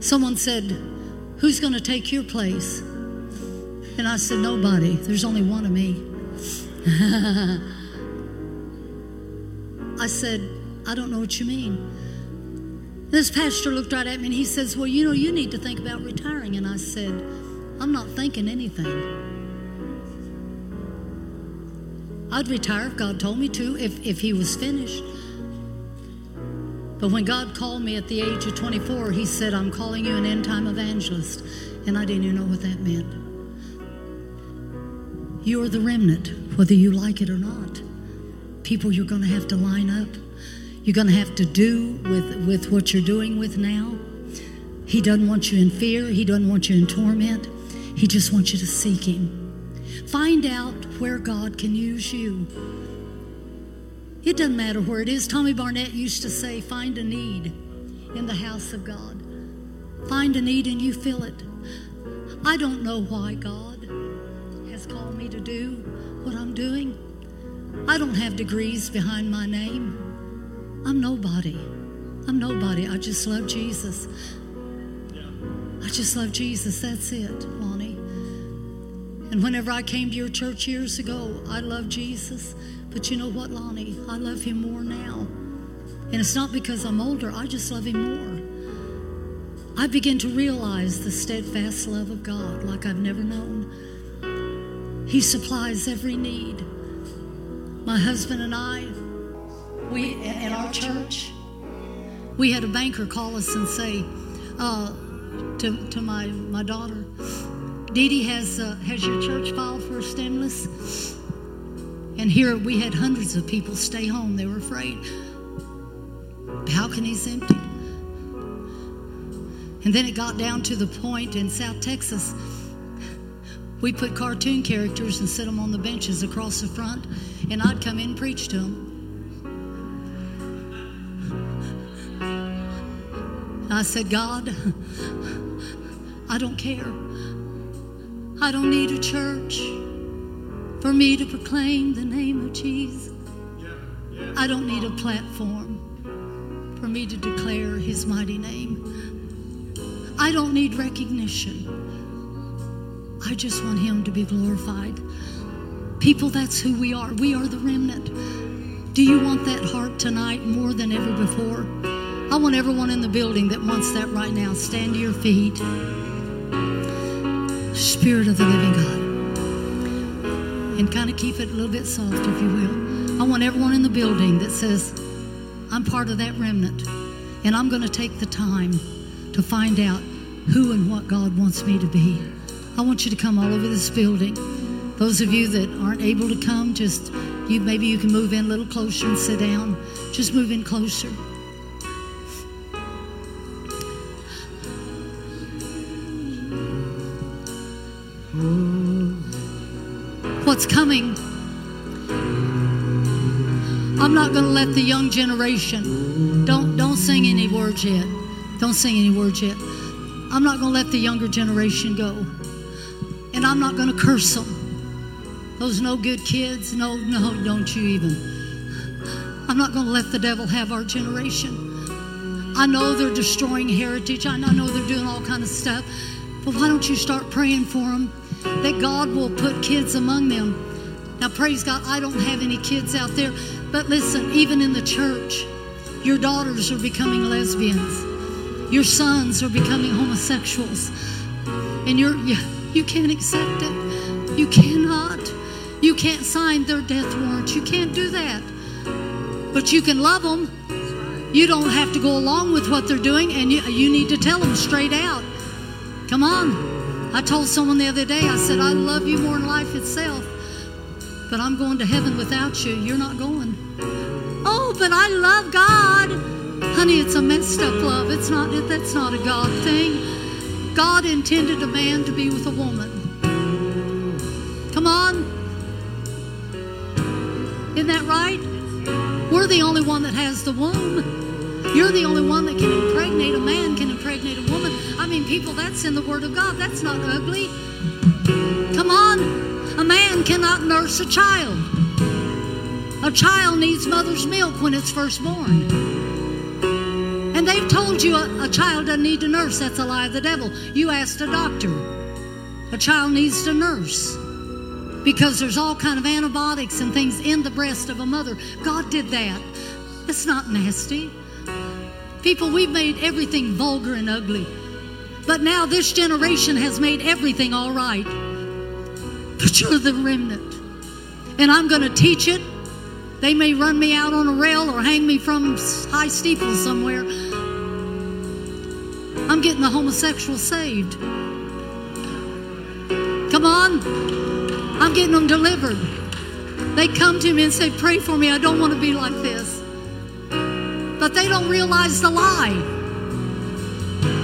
Someone said, Who's going to take your place? And I said, Nobody. There's only one of me. I said, I don't know what you mean. This pastor looked right at me and he says, Well, you know, you need to think about retiring. And I said, I'm not thinking anything. I'd retire if God told me to, if, if He was finished. But when God called me at the age of 24, He said, I'm calling you an end time evangelist. And I didn't even know what that meant. You are the remnant, whether you like it or not. People you're going to have to line up. You're going to have to do with, with what you're doing with now. He doesn't want you in fear, He doesn't want you in torment. He just wants you to seek Him. Find out where God can use you. It doesn't matter where it is. Tommy Barnett used to say, Find a need in the house of God. Find a need and you fill it. I don't know why God has called me to do what I'm doing. I don't have degrees behind my name. I'm nobody. I'm nobody. I just love Jesus. I just love Jesus. That's it, Lonnie. And whenever I came to your church years ago, I loved Jesus. But you know what, Lonnie? I love him more now. And it's not because I'm older, I just love him more. I begin to realize the steadfast love of God like I've never known. He supplies every need. My husband and I, we at our church, we had a banker call us and say uh, to, to my, my daughter, Dee Dee has, uh, has your church filed for a stimulus? And here we had hundreds of people stay home. They were afraid. Balconies emptied. And then it got down to the point in South Texas, we put cartoon characters and set them on the benches across the front, and I'd come in and preach to them. I said, God, I don't care. I don't need a church for me to proclaim the name of Jesus. I don't need a platform for me to declare his mighty name. I don't need recognition. I just want him to be glorified. People, that's who we are. We are the remnant. Do you want that heart tonight more than ever before? I want everyone in the building that wants that right now. Stand to your feet. Spirit of the living God. And kind of keep it a little bit soft, if you will. I want everyone in the building that says, I'm part of that remnant. And I'm going to take the time to find out who and what God wants me to be. I want you to come all over this building. Those of you that aren't able to come, just you maybe you can move in a little closer and sit down. Just move in closer. What's coming? I'm not going to let the young generation. Don't don't sing any words yet. Don't sing any words yet. I'm not going to let the younger generation go. I'm not going to curse them. Those no good kids, no, no, don't you even. I'm not going to let the devil have our generation. I know they're destroying heritage. I know they're doing all kind of stuff. But why don't you start praying for them that God will put kids among them? Now, praise God, I don't have any kids out there. But listen, even in the church, your daughters are becoming lesbians. Your sons are becoming homosexuals. And you're, you, you can't accept it. You cannot. You can't sign their death warrants. You can't do that. But you can love them. You don't have to go along with what they're doing, and you, you need to tell them straight out. Come on. I told someone the other day, I said, I love you more than life itself. but I'm going to heaven without you. You're not going. Oh, but I love God. Honey, it's a messed up love. It's not that's not a God thing. God intended a man to be with a woman. Come on. Isn't that right? We're the only one that has the womb. You're the only one that can impregnate a man, can impregnate a woman. I mean, people, that's in the Word of God. That's not ugly. Come on. A man cannot nurse a child. A child needs mother's milk when it's first born. Told you a, a child doesn't need to nurse. That's a lie of the devil. You asked a doctor. A child needs to nurse because there's all kind of antibiotics and things in the breast of a mother. God did that. It's not nasty. People, we've made everything vulgar and ugly. But now this generation has made everything all right. But you're the remnant. And I'm going to teach it. They may run me out on a rail or hang me from high steeple somewhere. I'm getting the homosexual saved. Come on. I'm getting them delivered. They come to me and say, Pray for me. I don't want to be like this. But they don't realize the lie.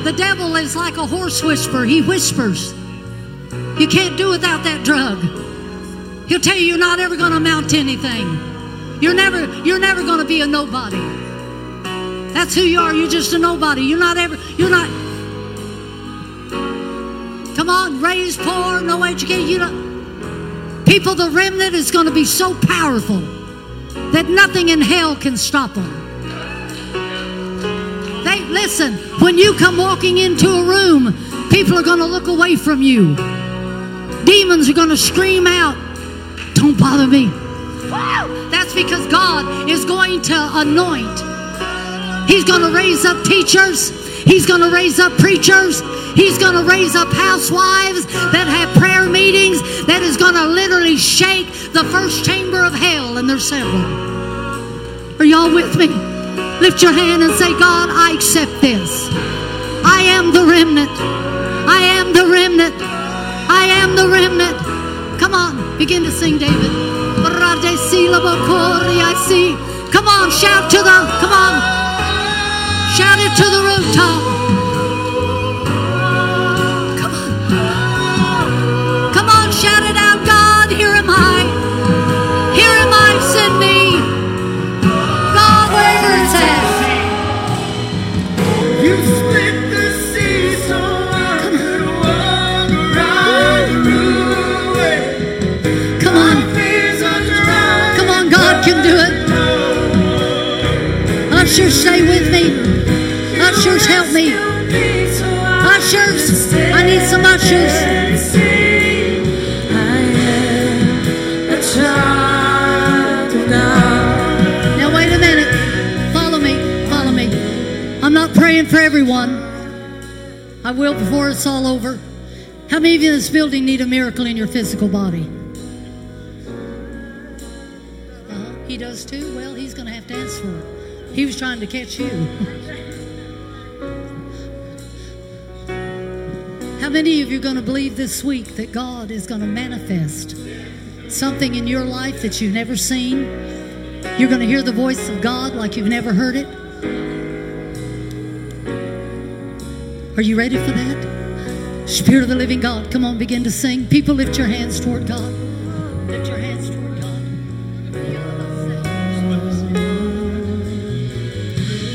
The devil is like a horse whisperer, he whispers. You can't do without that drug. He'll tell you you're not ever going to amount to anything. You're never, you're never going to be a nobody. That's who you are. You're just a nobody. You're not ever, you're not. Come on, raised poor, no education. You don't. People, the remnant is going to be so powerful that nothing in hell can stop them. They listen. When you come walking into a room, people are going to look away from you. Demons are going to scream out, "Don't bother me." That's because God is going to anoint. He's going to raise up teachers. He's going to raise up preachers. He's going to raise up housewives that have prayer meetings that is going to literally shake the first chamber of hell, and there's several. Are y'all with me? Lift your hand and say, God, I accept this. I am the remnant. I am the remnant. I am the remnant. Come on, begin to sing, David. Come on, shout to the, come on. Shout it to the rooftop. Come on. Come on, shout it out, God, here am I. Here am I, send me. God, wherever it's at. You split the sea so I could walk right through it. Come on. Fears are dry. Come on, God can do it. Ushers, stay with me. Help me. Ushers, I need some ushers. Now, wait a minute. Follow me. Follow me. I'm not praying for everyone. I will before it's all over. How many of you in this building need a miracle in your physical body? Uh-huh. He does too? Well, he's going to have to ask for it. He was trying to catch you. many of you are going to believe this week that God is going to manifest something in your life that you've never seen? You're going to hear the voice of God like you've never heard it? Are you ready for that? Spirit of the living God, come on, begin to sing. People, lift your hands toward God. Lift your hands toward God.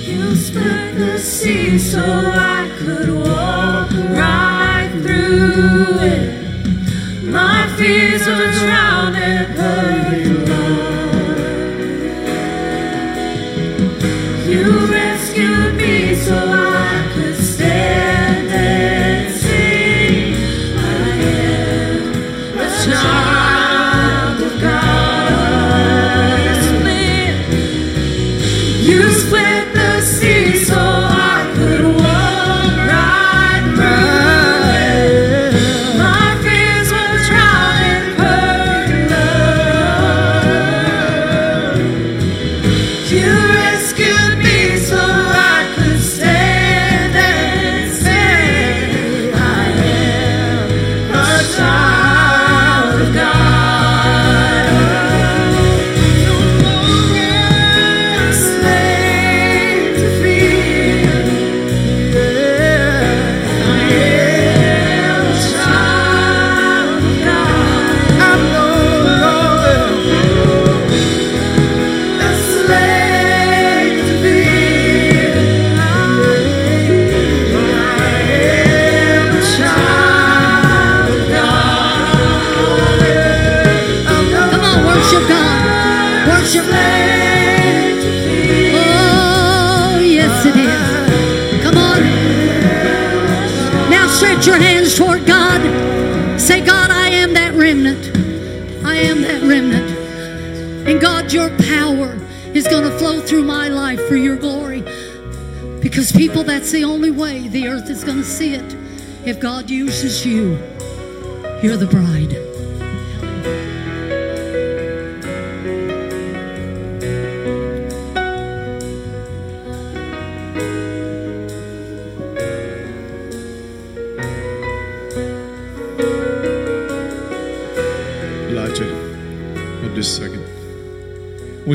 You split the sea so I could walk it. My fears are drowned in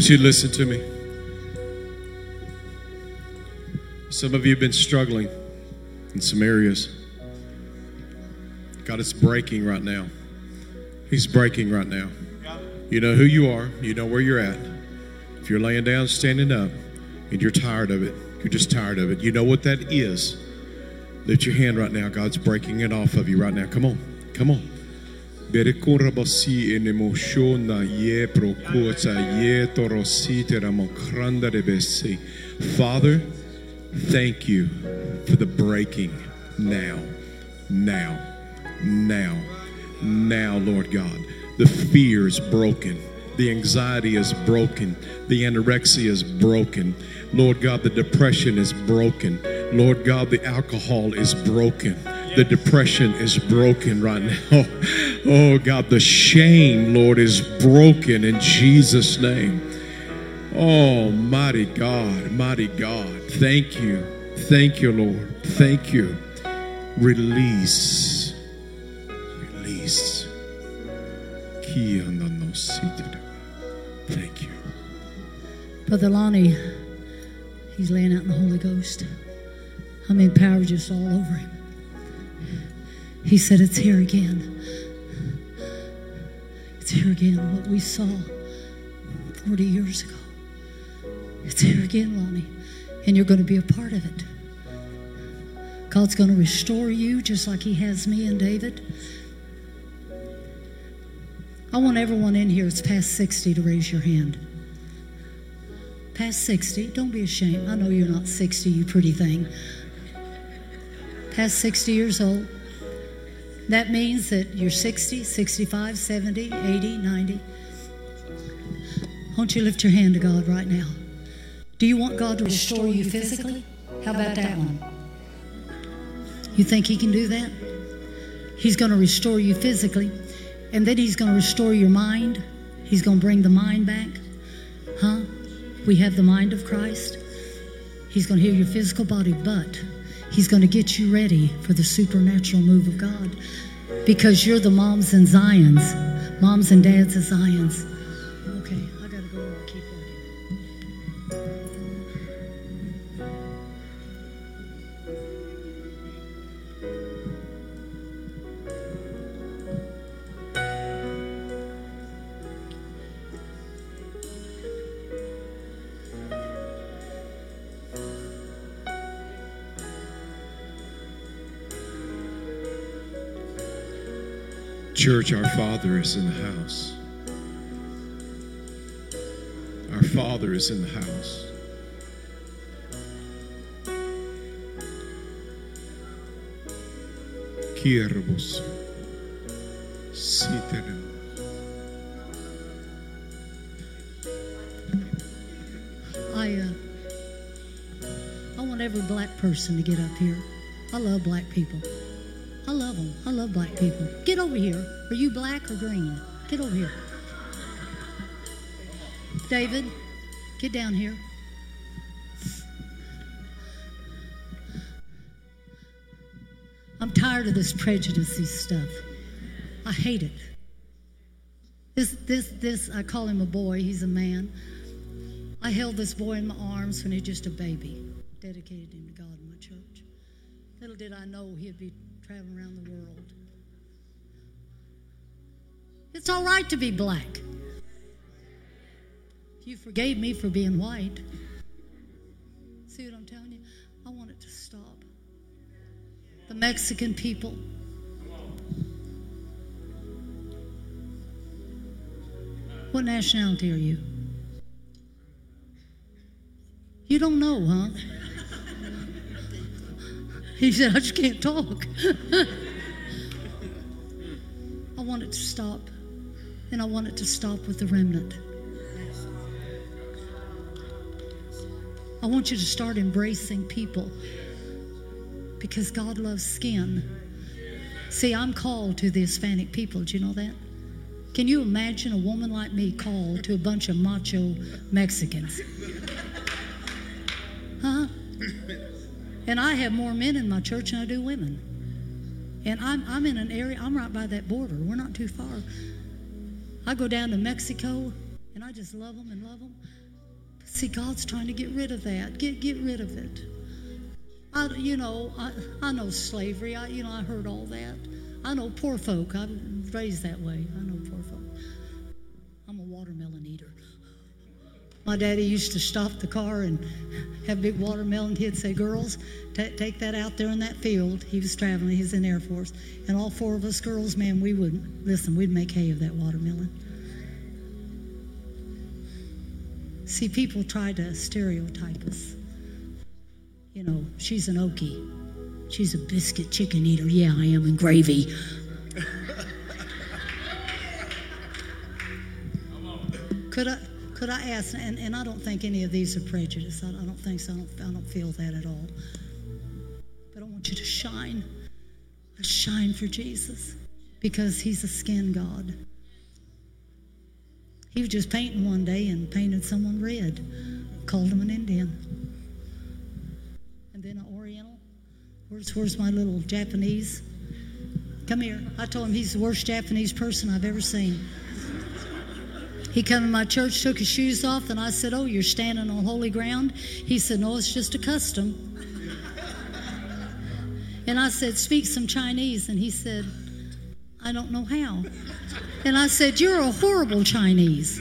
You listen to me. Some of you have been struggling in some areas. God is breaking right now. He's breaking right now. You know who you are, you know where you're at. If you're laying down, standing up, and you're tired of it, you're just tired of it, you know what that is. Lift your hand right now. God's breaking it off of you right now. Come on. Come on. Enemoshona ye prokota ye torosite ramokranda rebesi. Father, thank you for the breaking now, now, now, now, Lord God. The fear is broken. The anxiety is broken. The anorexia is broken. Lord God, the depression is broken. Lord God, the alcohol is broken. The depression is broken right now. Oh God, the shame, Lord, is broken in Jesus' name. Oh, mighty God, mighty God. Thank you. Thank you, Lord. Thank you. Release. Release. Thank you. Brother Lonnie, he's laying out in the Holy Ghost. I mean, power just all over him. He said, It's here again. It's here again, what we saw 40 years ago. It's here again, Lonnie. And you're going to be a part of it. God's going to restore you just like He has me and David. I want everyone in here past 60 to raise your hand. Past 60, don't be ashamed. I know you're not 60, you pretty thing. Past 60 years old. That means that you're 60, 65, 70, 80, 90. Won't you lift your hand to God right now? Do you want God to restore you physically? How about that one? You think He can do that? He's going to restore you physically, and then He's going to restore your mind. He's going to bring the mind back. Huh? We have the mind of Christ. He's going to heal your physical body, but He's going to get you ready for the supernatural move of God because you're the moms and Zions, moms and dads of Zions. Church, our Father is in the house. Our Father is in the house. Kierbos. Siteren. I uh, I want every black person to get up here. I love black people. Love black people. Get over here. Are you black or green? Get over here. David, get down here. I'm tired of this prejudice stuff. I hate it. This, this, this, I call him a boy. He's a man. I held this boy in my arms when he was just a baby. Dedicated him to God in my church. Little did I know he'd be traveling around the world. It's all right to be black. You forgave me for being white. See what I'm telling you? I want it to stop. The Mexican people. What nationality are you? You don't know, huh? He said, I just can't talk. I want it to stop, and I want it to stop with the remnant. I want you to start embracing people because God loves skin. See, I'm called to the Hispanic people. Do you know that? Can you imagine a woman like me called to a bunch of macho Mexicans? And I have more men in my church than I do women. And I'm, I'm in an area, I'm right by that border. We're not too far. I go down to Mexico and I just love them and love them. See, God's trying to get rid of that. Get, get rid of it. I, you know, I, I know slavery. I, you know, I heard all that. I know poor folk. I'm raised that way. I know My daddy used to stop the car and have big watermelon. He'd say, Girls, ta take that out there in that field. He was traveling, he was in the Air Force. And all four of us girls, man, we would, listen, we'd make hay of that watermelon. See, people try to stereotype us. You know, she's an Okie. She's a biscuit chicken eater. Yeah, I am, and gravy. Could I, could I ask, and, and I don't think any of these are prejudice. I, I don't think so. I don't, I don't feel that at all. But I want you to shine. Let's shine for Jesus because he's a skin God. He was just painting one day and painted someone red, called him an Indian. And then an Oriental. Where's, where's my little Japanese? Come here. I told him he's the worst Japanese person I've ever seen. He come in my church, took his shoes off, and I said, Oh, you're standing on holy ground? He said, No, it's just a custom. And I said, Speak some Chinese. And he said, I don't know how. And I said, You're a horrible Chinese.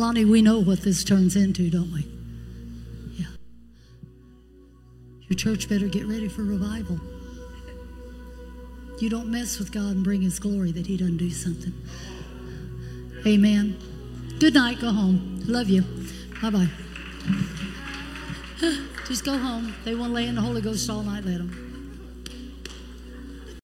Lonnie, we know what this turns into, don't we? Yeah. Your church better get ready for revival. You don't mess with God and bring His glory that He doesn't do something. Amen. Good night. Go home. Love you. Bye bye. Just go home. They want to lay in the Holy Ghost all night. Let them.